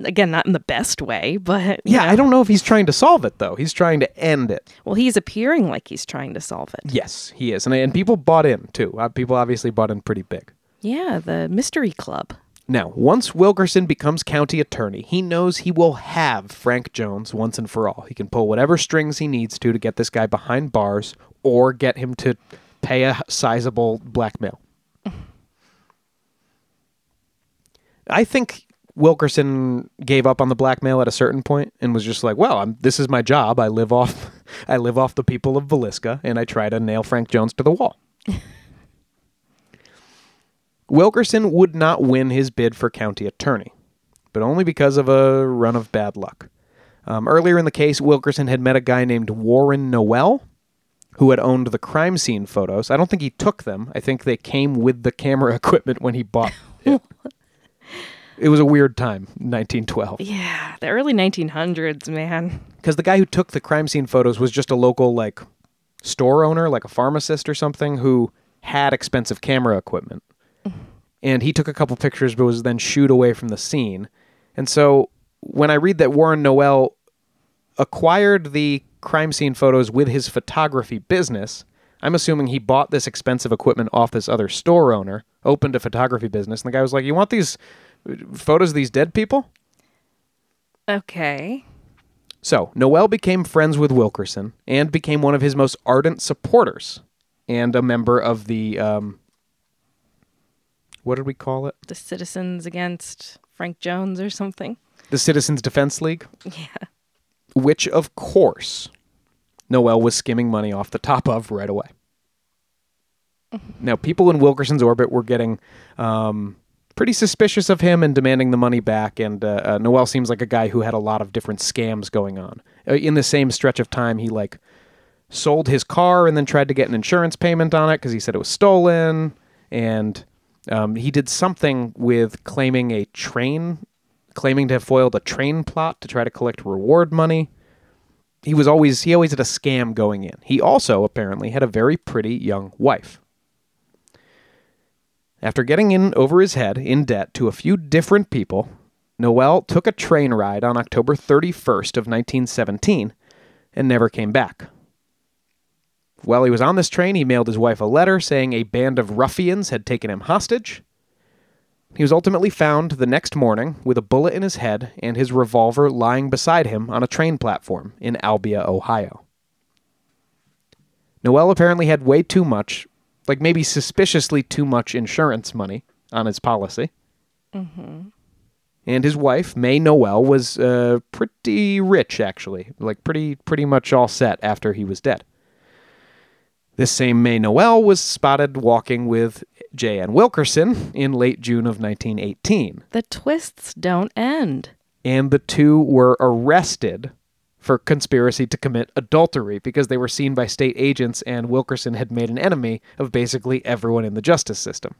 Again, not in the best way, but Yeah, know. I don't know if he's trying to solve it though. He's trying to end it. Well, he's appearing like he's trying to solve it. Yes, he is, and and people bought in too. Uh, people obviously bought in pretty big. Yeah, the mystery club. Now, once Wilkerson becomes county attorney, he knows he will have Frank Jones once and for all. He can pull whatever strings he needs to to get this guy behind bars or get him to pay a sizable blackmail. I think Wilkerson gave up on the blackmail at a certain point and was just like, "Well, I'm, this is my job. I live off, I live off the people of Villisca, and I try to nail Frank Jones to the wall." Wilkerson would not win his bid for county attorney, but only because of a run of bad luck. Um, earlier in the case, Wilkerson had met a guy named Warren Noel, who had owned the crime scene photos. I don't think he took them. I think they came with the camera equipment when he bought it. It was a weird time, 1912. Yeah, the early 1900s, man. Because the guy who took the crime scene photos was just a local, like, store owner, like a pharmacist or something, who had expensive camera equipment. Mm. And he took a couple pictures, but was then shooed away from the scene. And so when I read that Warren Noel acquired the crime scene photos with his photography business, I'm assuming he bought this expensive equipment off this other store owner, opened a photography business, and the guy was like, "You want these photos of these dead people?" Okay. So, Noel became friends with Wilkerson and became one of his most ardent supporters and a member of the, um, what did we call it? The Citizens Against Frank Jones or something. The Citizens Defense League, Yeah. which, of course, Noel was skimming money off the top of right away. Now, people in Wilkerson's orbit were getting um, pretty suspicious of him and demanding the money back. And uh, uh, Noel seems like a guy who had a lot of different scams going on. Uh, in the same stretch of time, he like sold his car and then tried to get an insurance payment on it because he said it was stolen. And um, he did something with claiming a train, claiming to have foiled a train plot to try to collect reward money he was always he always had a scam going in. He also apparently had a very pretty young wife. After getting in over his head in debt to a few different people, Noel took a train ride on October 31st of 1917 and never came back. While he was on this train, he mailed his wife a letter saying a band of ruffians had taken him hostage. He was ultimately found the next morning with a bullet in his head and his revolver lying beside him on a train platform in Albia, Ohio. Noel apparently had way too much, like maybe suspiciously too much insurance money on his policy. And his wife, May Noel, was uh, pretty rich, actually, like pretty pretty much all set after he was dead. This same May Noel was spotted walking with J.N. Wilkerson in late June of 1918, The twists don't end. and the two were arrested for conspiracy to commit adultery because they were seen by state agents and Wilkerson had made an enemy of basically everyone in the justice system.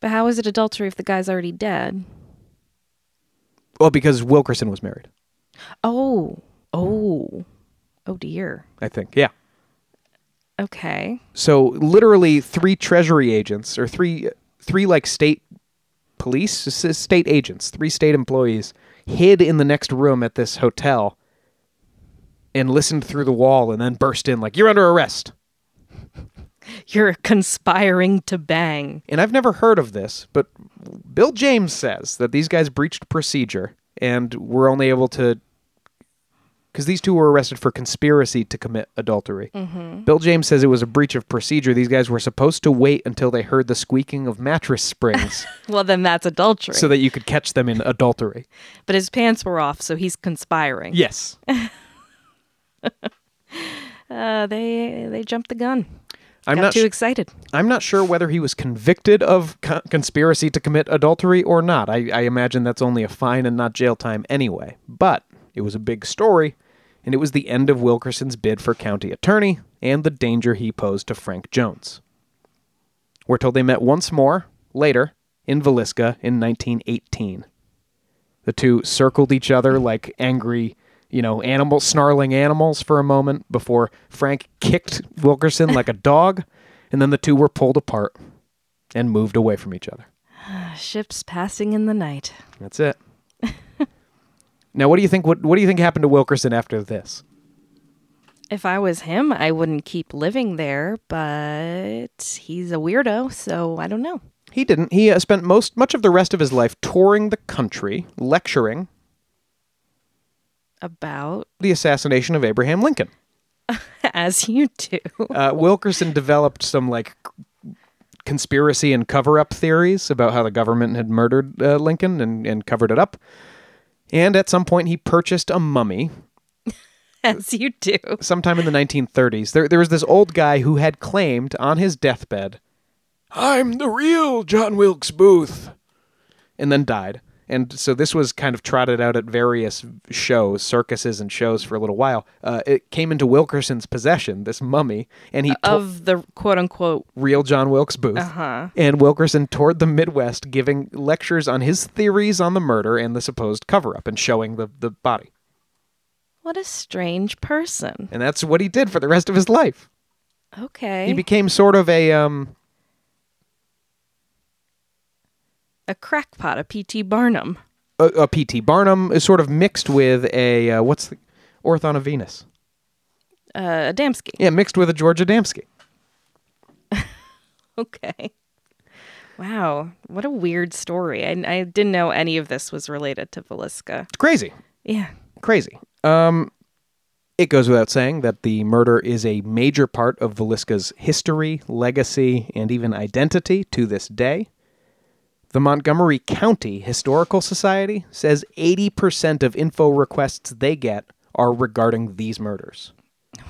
But how is it adultery if the guy's already dead? Well, because Wilkerson was married, Oh, oh, oh dear. I think. Yeah. Okay. So literally three treasury agents or three three like state police state agents, three state employees hid in the next room at this hotel and listened through the wall and then burst in like you're under arrest. You're conspiring to bang. And I've never heard of this, but Bill James says that these guys breached procedure and were only able to because these two were arrested for conspiracy to commit adultery. Mm-hmm. Bill James says it was a breach of procedure. These guys were supposed to wait until they heard the squeaking of mattress springs Well, then that's adultery. so that you could catch them in adultery. but his pants were off, so he's conspiring. Yes. Uh, they they jumped the gun. I'm Got not too sh- excited. I'm not sure whether he was convicted of co- conspiracy to commit adultery or not. I, I imagine that's only a fine and not jail time anyway. But it was a big story, and it was the end of Wilkerson's bid for county attorney and the danger he posed to Frank Jones. We're told they met once more later in Villisca in 1918. The two circled each other like angry, you know, animal snarling animals for a moment before Frank kicked Wilkerson like a dog, and then the two were pulled apart and moved away from each other. Ships passing in the night. That's it. now, what do you think? What, what do you think happened to Wilkerson after this? If I was him, I wouldn't keep living there, but he's a weirdo, so I don't know. He didn't. He uh, spent most much of the rest of his life touring the country, lecturing About the assassination of Abraham Lincoln. as you do. uh, Wilkerson developed some like conspiracy and cover up theories about how the government had murdered uh, Lincoln and, and covered it up. And at some point, he purchased a mummy As you do. sometime in the 1930s. There, there was this old guy who had claimed on his deathbed, I'm the real John Wilkes Booth, and then died. And so this was kind of trotted out at various shows, circuses, and shows for a little while. Uh, it came into Wilkerson's possession, this mummy, and he to- Of the quote unquote real John Wilkes Booth. Uh-huh. And Wilkerson toured the Midwest giving lectures on his theories on the murder and the supposed cover up and showing the, the body. what a strange person. And that's what he did for the rest of his life. Okay. He became sort of a um a crackpot, a P.T. Barnum. a, a P.T. Barnum is sort of mixed with a uh, what's the Orthon of Venus? Uh, Adamski. Yeah, mixed with a George Adamski. Okay. Wow. What a weird story. I, I didn't know any of this was related to Villisca. It's crazy. Yeah. Crazy. It goes without saying that the murder is a major part of Villisca's history, legacy, and even identity to this day. The Montgomery County Historical Society says 80% of info requests they get are regarding these murders.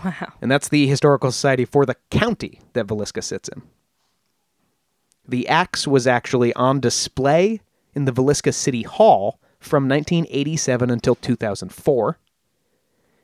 Wow. And that's the Historical Society for the county that Villisca sits in. The axe was actually on display in the Villisca City Hall from 1987 until 2004.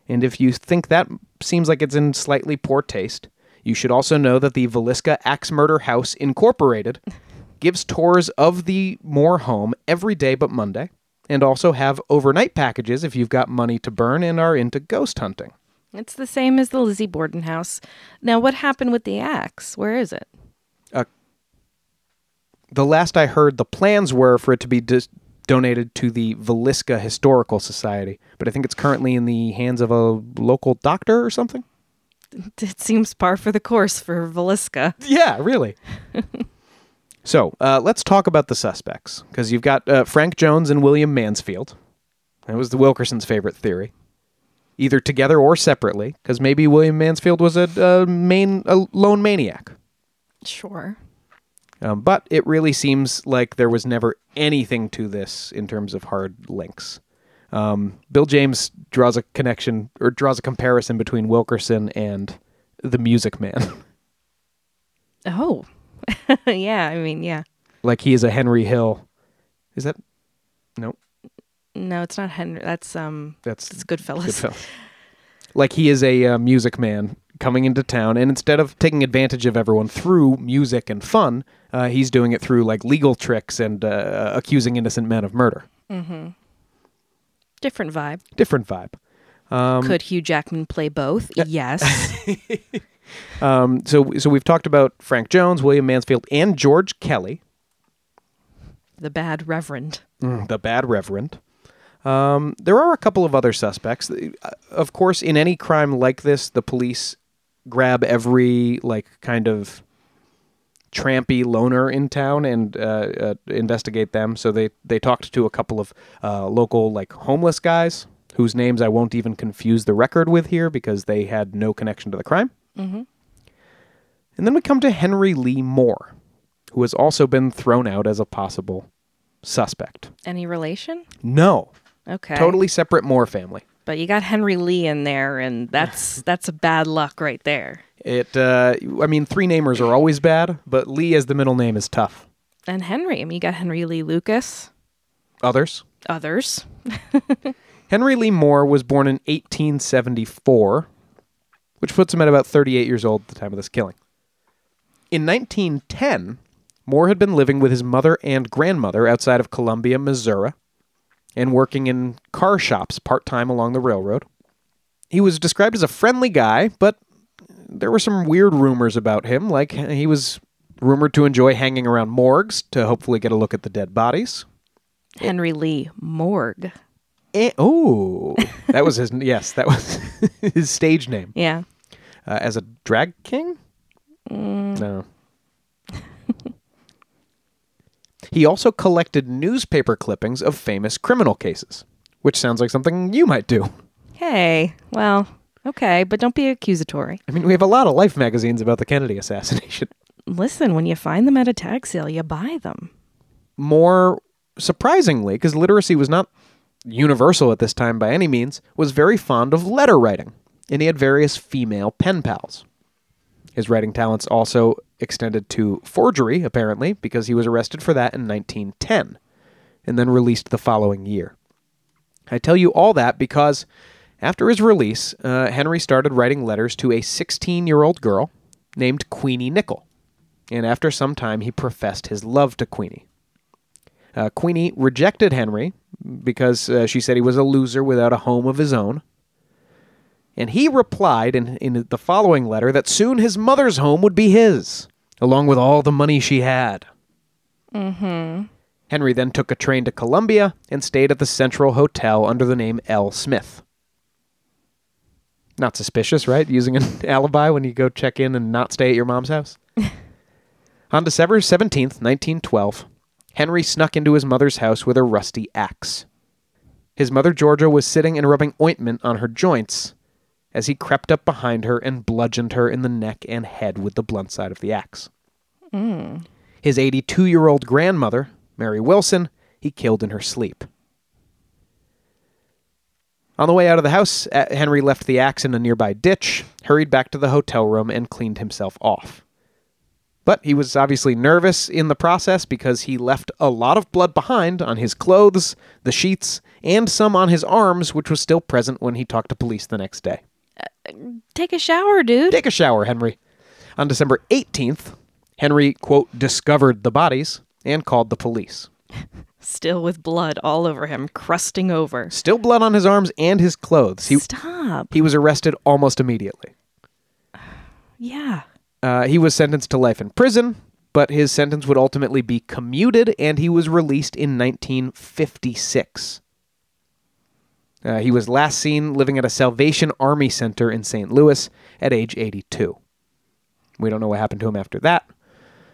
And if you think that seems like it's in slightly poor taste, you should also know that the Villisca Axe Murder House Incorporated gives tours of the Moore home every day but Monday, and also have overnight packages if you've got money to burn and are into ghost hunting. It's the same as the Lizzie Borden house. Now, what happened with the axe? Where is it? Uh, the last I heard, the plans were for it to be dis- donated to the Villisca Historical Society, but I think it's currently in the hands of a local doctor or something. It seems par for the course for Villisca. Yeah, really. so uh, let's talk about the suspects because you've got uh, Frank Jones and William Mansfield. That was the Wilkerson's favorite theory, either together or separately, because maybe William Mansfield was a, a main a lone maniac. Sure. Um, but it really seems like there was never anything to this in terms of hard links. Um, Bill James draws a connection or draws a comparison between Wilkerson and the Music Man. Oh. yeah, I mean, yeah. like he is a Henry Hill. Is that? No, No, it's not Henry. That's um that's it's Goodfellas. Goodfellas. Like he is a uh, music man coming into town, and instead of taking advantage of everyone through music and fun, uh, he's doing it through like legal tricks and uh, accusing innocent men of murder. Mm-hmm. Different vibe. Different vibe. Um, Could Hugh Jackman play both? Yes. Um, so, so we've talked about Frank Jones, William Mansfield, and George Kelly, the bad reverend. the bad reverend. Um, there are a couple of other suspects. Uh, Of course, in any crime like this, the police grab every like kind of trampy loner in town and uh, uh, investigate them. So they they talked to a couple of uh, local like homeless guys whose names I won't even confuse the record with here because they had no connection to the crime. Mm-hmm. And then we come to Henry Lee Moore, who has also been thrown out as a possible suspect. Any relation? No, Okay. totally separate Moore family. But you got Henry Lee in there, and that's that's a bad luck right there. It, uh, I mean, three namers are always bad, but Lee as the middle name is tough. And Henry, I mean, you got Henry Lee Lucas. Others. Others. Henry Lee Moore was born in 1874, which puts him at about 38 years old at the time of this killing. In 1910, Moore had been living with his mother and grandmother outside of Columbia, Missouri, and working in car shops part time along the railroad. He was described as a friendly guy, but there were some weird rumors about him, like he was rumored to enjoy hanging around morgues to hopefully get a look at the dead bodies. Henry Lee Morgue. Eh, oh, that was his. yes, that was his stage name Yeah. Uh, as a drag king. No. he also collected newspaper clippings of famous criminal cases, which sounds like something you might do. Hey, well, okay, but don't be accusatory. I mean, we have a lot of Life magazines about the Kennedy assassination. Listen, when you find them at a tag sale, you buy them. More surprisingly, because literacy was not universal at this time by any means, was very fond of letter writing, and he had various female pen pals. His writing talents also extended to forgery, apparently, because he was arrested for that in 1910 and then released the following year. I tell you all that because after his release, uh, Henry started writing letters to a 16 year old girl named Queenie Nickel. And after some time, he professed his love to Queenie. Uh, Queenie rejected Henry because uh, she said he was a loser without a home of his own. And he replied in, in the following letter that soon his mother's home would be his, along with all the money she had. Mm-hmm. Henry then took a train to Columbia and stayed at the Central Hotel under the name L. Smith. Not suspicious, right? Using an alibi when you go check in and not stay at your mom's house? On December 17th, 1912, Henry snuck into his mother's house with a rusty axe. His mother, Georgia, was sitting and rubbing ointment on her joints as he crept up behind her and bludgeoned her in the neck and head with the blunt side of the axe. Mm. His 82 year old grandmother, Mary Wilson, he killed in her sleep. On the way out of the house, uh, Henry left the axe in a nearby ditch, hurried back to the hotel room, and cleaned himself off. But he was obviously nervous in the process because he left a lot of blood behind on his clothes, the sheets, and some on his arms, which was still present when he talked to police the next day. Take a shower, dude. Take a shower, Henry. On December 18th, Henry, quote, discovered the bodies and called the police. Still with blood all over him, crusting over. Still blood on his arms and his clothes. He, Stop. he was arrested almost immediately. Yeah. Uh, he was sentenced to life in prison, but his sentence would ultimately be commuted and he was released in 1956. Uh, he was last seen living at a Salvation Army Center in St. Louis at age 82. We don't know what happened to him after that.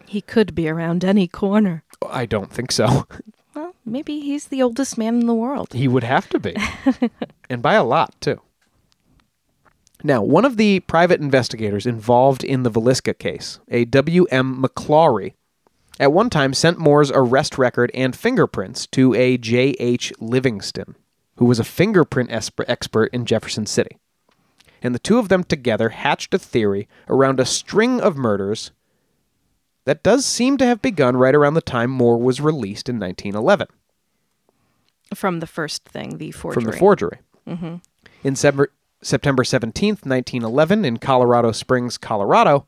He could be around any corner. I don't think so. Well, maybe he's the oldest man in the world. He would have to be. and by a lot, too. Now, one of the private investigators involved in the Villisca case, a W.M. At one time sent Moore's arrest record and fingerprints to a J.H. Livingston, who was a fingerprint expert in Jefferson City. And the two of them together hatched a theory around a string of murders that does seem to have begun right around the time Moore was released in 1911 From the first thing, the forgery. from the forgery. Mm-hmm. In Sep- September 17th, 1911, in Colorado Springs, Colorado,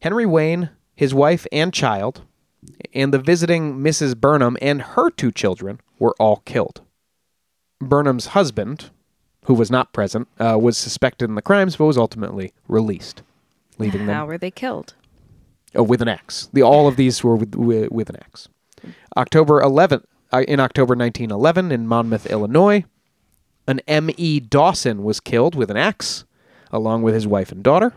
Henry Wayne, his wife and child, and the visiting Mrs. Burnham and her two children were all killed. Burnham's husband, who was not present, uh, was suspected in the crimes but was ultimately released, leaving them How were they killed? uh, with an axe. The all of these were with, with, with an axe. October 11th, uh, in October 1911, in Monmouth, Illinois, an M.E. Dawson was killed with an axe, along with his wife and daughter.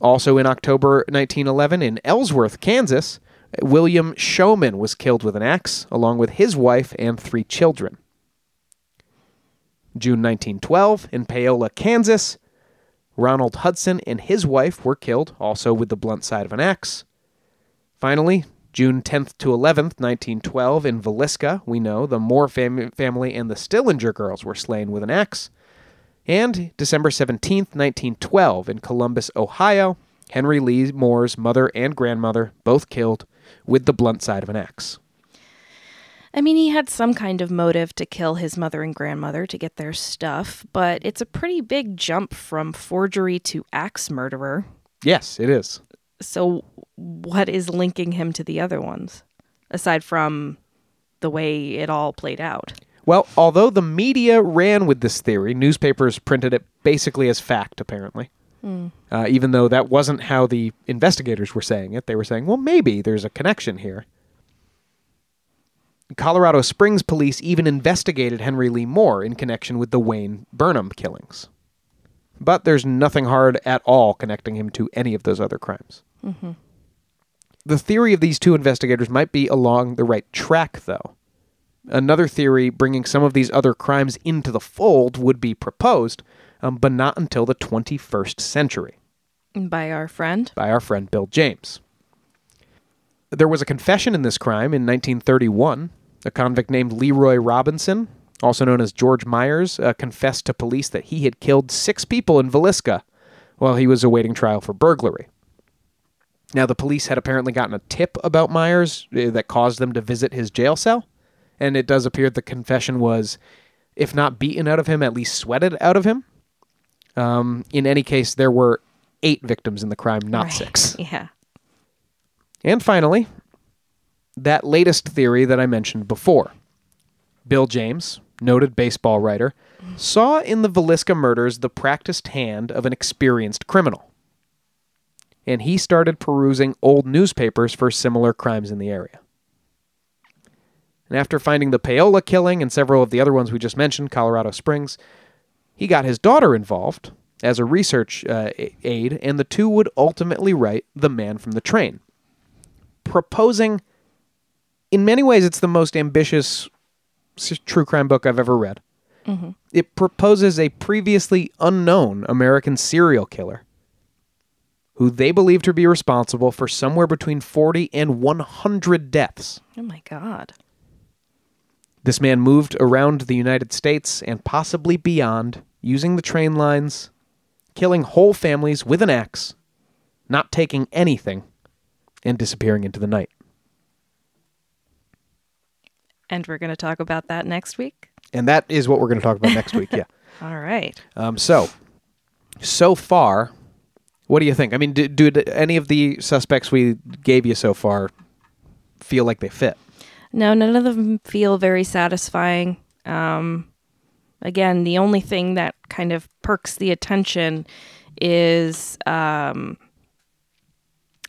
Also in October 1911, in Ellsworth, Kansas, William Showman was killed with an axe, along with his wife and three children. June 1912, in Paola, Kansas, Ronald Hudson and his wife were killed, also with the blunt side of an axe. Finally, June 10th to 11th, 1912, in Villisca, we know the Moore fam- family and the Stillinger girls were slain with an axe. And December 17th, 1912, in Columbus, Ohio, Henry Lee Moore's mother and grandmother, both killed with the blunt side of an axe. I mean, he had some kind of motive to kill his mother and grandmother to get their stuff, but it's a pretty big jump from forgery to axe murderer. Yes, it is. So, what is linking him to the other ones, aside from the way it all played out? Well, although the media ran with this theory, newspapers printed it basically as fact, apparently. Uh, even though that wasn't how the investigators were saying it, they were saying, well, maybe there's a connection here. Colorado Springs police even investigated Henry Lee Moore in connection with the Wayne Burnham killings. But there's nothing hard at all connecting him to any of those other crimes. The theory of these two investigators might be along the right track, though. Another theory bringing some of these other crimes into the fold would be proposed, um, but not until the 21st century By our friend? by our friend Bill James. There was a confession in this crime in 1931. A convict named Leroy Robinson, also known as George Myers, uh, confessed to police that he had killed six people in Villisca while he was awaiting trial for burglary. Now, the police had apparently gotten a tip about Myers uh, that caused them to visit his jail cell, and it does appear the confession was, if not beaten out of him, at least sweated out of him. Um, in any case, there were eight victims in the crime, not Right. six. Yeah. And finally, that latest theory that I mentioned before. Bill James, noted baseball writer, saw in the Villisca murders the practiced hand of an experienced criminal. And he started perusing old newspapers for similar crimes in the area. And after finding the Paola killing and several of the other ones we just mentioned, Colorado Springs, he got his daughter involved as a research uh, aide, and the two would ultimately write The Man from the Train proposing in many ways it's the most ambitious true crime book I've ever read. Mm-hmm. It proposes a previously unknown American serial killer who they believe to be responsible for somewhere between 40 and 100 deaths. Oh my god. This man moved around the United States and possibly beyond, using the train lines, killing whole families with an axe, not taking anything, and disappearing into the night. And we're going to talk about that next week. And that is what we're going to talk about next week. Yeah. All right. Um, so, so far, what do you think? I mean, do, do any of the suspects we gave you so far feel like they fit? No, none of them feel very satisfying. Um, again, the only thing that kind of perks the attention is um,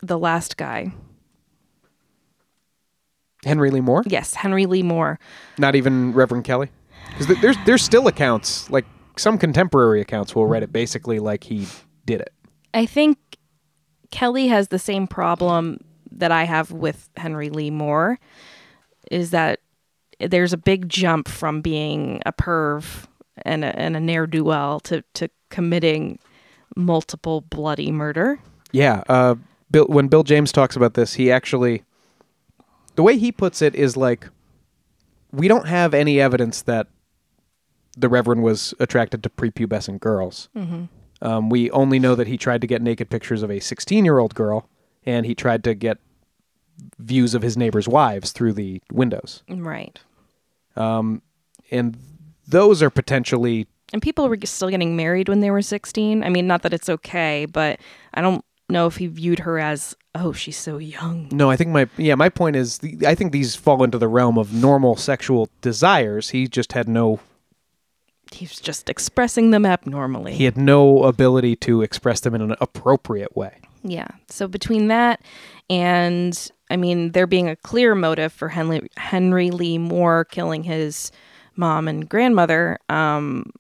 the last guy. Henry Lee Moore? Yes, Henry Lee Moore. Not even Reverend Kelly? Because there's there's still accounts like some contemporary accounts will write it basically like he did it. I think Kelly has the same problem that I have with Henry Lee Moore is that there's a big jump from being a perv and a, and a ne'er do well to, to committing multiple bloody murder. Yeah. Uh, Bill, when Bill James talks about this, he actually the way he puts it is like we don't have any evidence that the Reverend was attracted to prepubescent girls. Um, we only know that he tried to get naked pictures of a 16 year old girl, and he tried to get views of his neighbors' wives through the windows. Right. And those are potentially And people were still getting married when they were 16. I mean, not that it's okay, but I don't know if he viewed her as, oh, she's so young. No, I think my yeah, my point is the, I think these fall into the realm of normal sexual desires. He just had no He's just expressing them abnormally. he had no ability to express them in an appropriate way. Yeah. So between that and I mean there being a clear motive for Henry Henry Lee Moore killing his mom and grandmother, um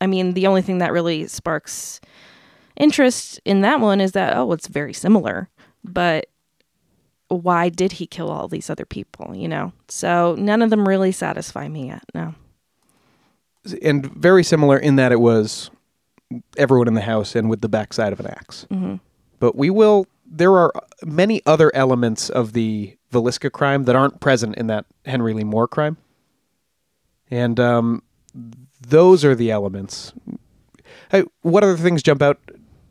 I mean the only thing that really sparks interest in that one is that oh it's very similar, but why did he kill all these other people, you know? So none of them really satisfy me yet. No. And very similar in that it was everyone in the house and with the backside of an ax But we will there are many other elements of the Villisca crime that aren't present in that Henry Lee Moore crime. And um, those are the elements. Hey, what other things jump out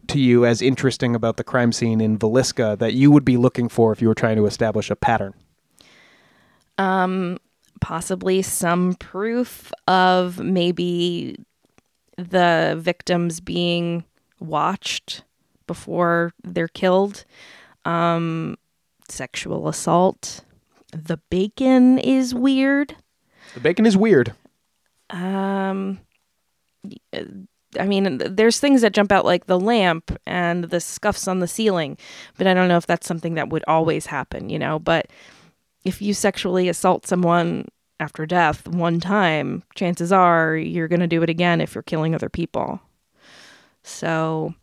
to you as interesting about the crime scene in Villisca that you would be looking for if you were trying to establish a pattern? Um, possibly some proof of maybe the victims being watched before they're killed. Um, sexual assault. The bacon is weird. The bacon is weird. Um, uh, I mean, there's things that jump out like the lamp and the scuffs on the ceiling, but I don't know if that's something that would always happen, you know. But if you sexually assault someone after death one time, chances are you're going to do it again if you're killing other people. So,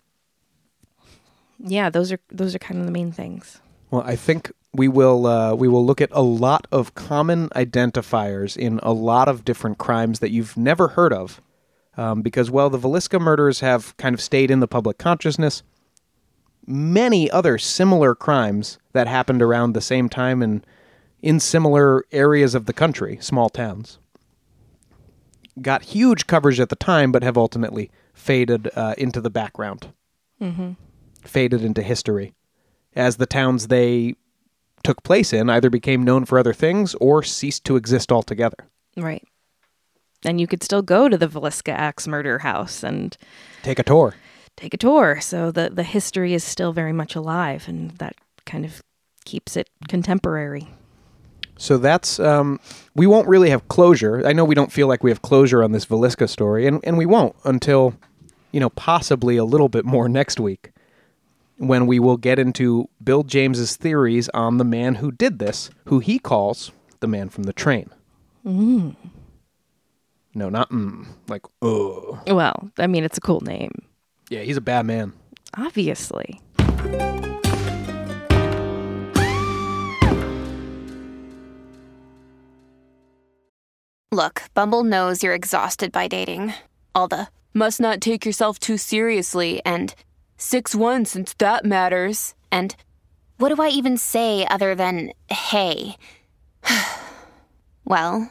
yeah, those are those are kind of the main things. Well, I think we will uh, we will look at a lot of common identifiers in a lot of different crimes that you've never heard of, um, because well, the Villisca murders have kind of stayed in the public consciousness. Many other similar crimes that happened around the same time and in similar areas of the country, small towns, got huge coverage at the time, but have ultimately faded uh, into the background, faded into history as the towns they took place in either became known for other things or ceased to exist altogether. Right. And you could still go to the Villisca Axe murder house and Take a tour. take a tour. So the, the history is still very much alive, and that kind of keeps it contemporary. So that's um, we won't really have closure. I know we don't feel like we have closure on this Villisca story, and, and we won't until you know possibly a little bit more next week when we will get into Bill James's theories on the man who did this, who he calls the man from the train. Mm. No, not mm, like ugh. Well, I mean, it's a cool name, Yeah, he's a bad man. obviously. Look, Bumble knows you're exhausted by dating. All the must not take yourself too seriously and 6 1 since that matters. And what do I even say other than hey? well,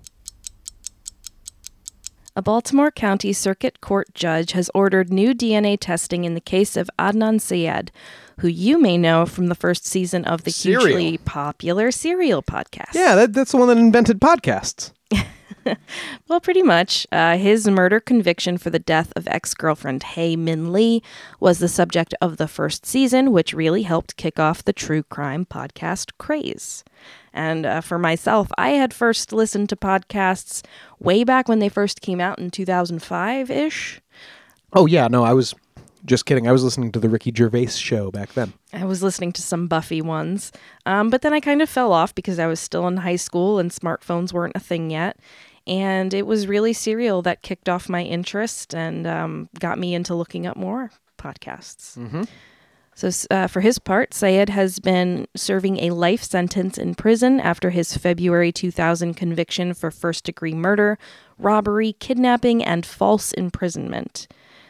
A Baltimore County Circuit Court judge has ordered new DNA testing in the case of Adnan Syed, who you may know from the first season of the Serial. hugely popular Serial podcast. Yeah, that, that's the one that invented podcasts. Well, pretty much. Uh, his murder conviction for the death of ex girlfriend Hae Min Lee was the subject of the first season, which really helped kick off the true crime podcast craze. And uh, for myself, I had first listened to podcasts way back when they first came out in 2005 ish. Oh yeah, no, I was just kidding. I was listening to the Ricky Gervais show back then. I was listening to some Buffy ones, um, but then I kind of fell off because I was still in high school and smartphones weren't a thing yet. And it was really Serial that kicked off my interest and um, got me into looking up more podcasts. So, uh, for his part, Syed has been serving a life sentence in prison after his February 2000 conviction for first degree murder, robbery, kidnapping, and false imprisonment.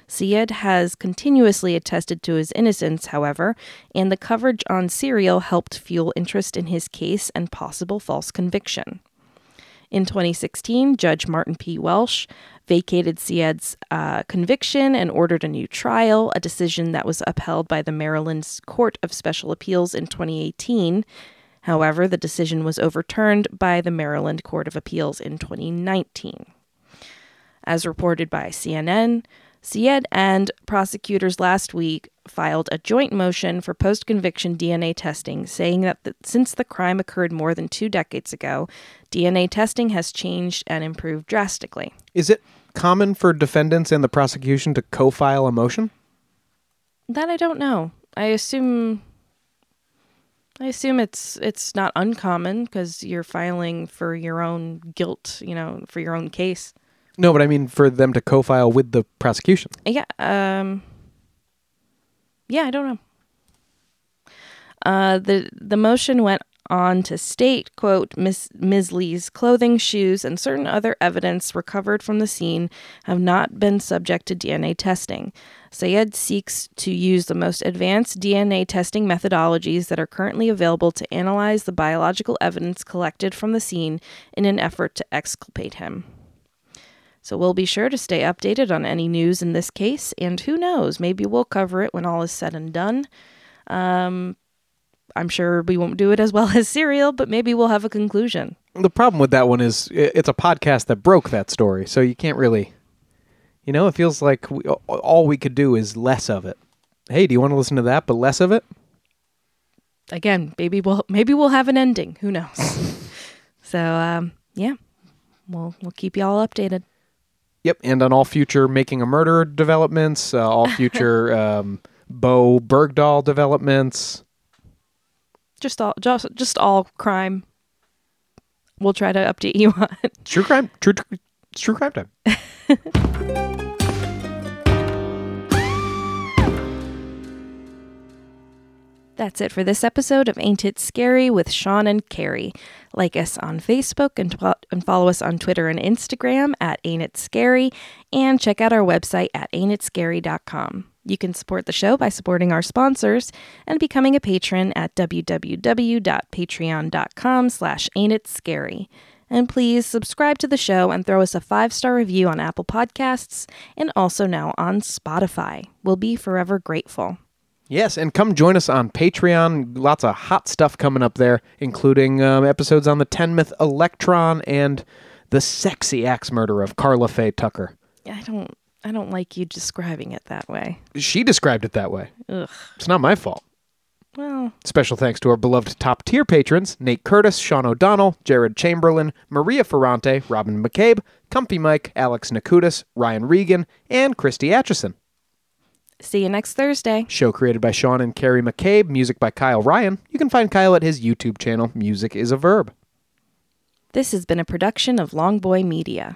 Syed has continuously attested to his innocence, however, and the coverage on Serial helped fuel interest in his case and possible false conviction. In 2016, Judge Martin P. Welch vacated Syed's uh, conviction and ordered a new trial, a decision that was upheld by the Maryland's Court of Special Appeals in 2018. However, the decision was overturned by the Maryland Court of Appeals in 2019. As reported by CNN, Syed and prosecutors last week filed a joint motion for post conviction DNA testing, saying that the, since the crime occurred more than two decades ago, DNA testing has changed and improved drastically. Is it common for defendants and the prosecution to co-file a motion? That I don't know. I assume. I assume it's it's not uncommon because you're filing for your own guilt, you know, for your own case. No, but I mean for them to co-file with the prosecution. Yeah. Um. Yeah, I don't know. Uh, the the motion went on to state, "quote Miss Ms. Lee's clothing, shoes, and certain other evidence recovered from the scene have not been subject to DNA testing. Syed seeks to use the most advanced DNA testing methodologies that are currently available to analyze the biological evidence collected from the scene in an effort to exculpate him." So we'll be sure to stay updated on any news in this case, and who knows, maybe we'll cover it when all is said and done. Um, I'm sure we won't do it as well as Serial, but maybe we'll have a conclusion. The problem with that one is it's a podcast that broke that story, so you can't really, you know, it feels like we, all we could do is less of it. Hey, do you want to listen to that, but less of it? Again, maybe we'll maybe we'll have an ending. Who knows? so um, yeah, we'll we'll keep y'all updated. Yep, and on all future making a murder developments, uh, all future um, Bowe Bergdahl developments. Just all just just all crime. We'll try to update you on. True crime, true, true, true crime time. That's it for this episode of Ain't It Scary with Sean and Carrie. Like us on Facebook and, tw- and follow us on Twitter and Instagram at Ain't It Scary, and check out our website at ain'titscary.com. You can support the show by supporting our sponsors and becoming a patron at www.patreon.com slash ain'titscary. And please subscribe to the show and throw us a five-star review on Apple Podcasts and also now on Spotify. We'll be forever grateful. Yes, and come join us on Patreon. Lots of hot stuff coming up there, including um, episodes on the Teignmouth Electron and the sexy axe murder of Karla Faye Tucker. I don't I don't like you describing it that way. She described it that way. Ugh. It's not my fault. Well, Special thanks to our beloved top tier patrons Nate Curtis, Sean O'Donnell, Jared Chamberlain, Maria Ferrante, Robin McCabe, Comfy Mike, Alex Nakutis, Ryan Regan, and Christy Atchison. See you next Thursday. Show created by Sean and Carrie McCabe, music by Kyle Ryan. You can find Kyle at his YouTube channel, Music is a Verb. This has been a production of Longboy Media.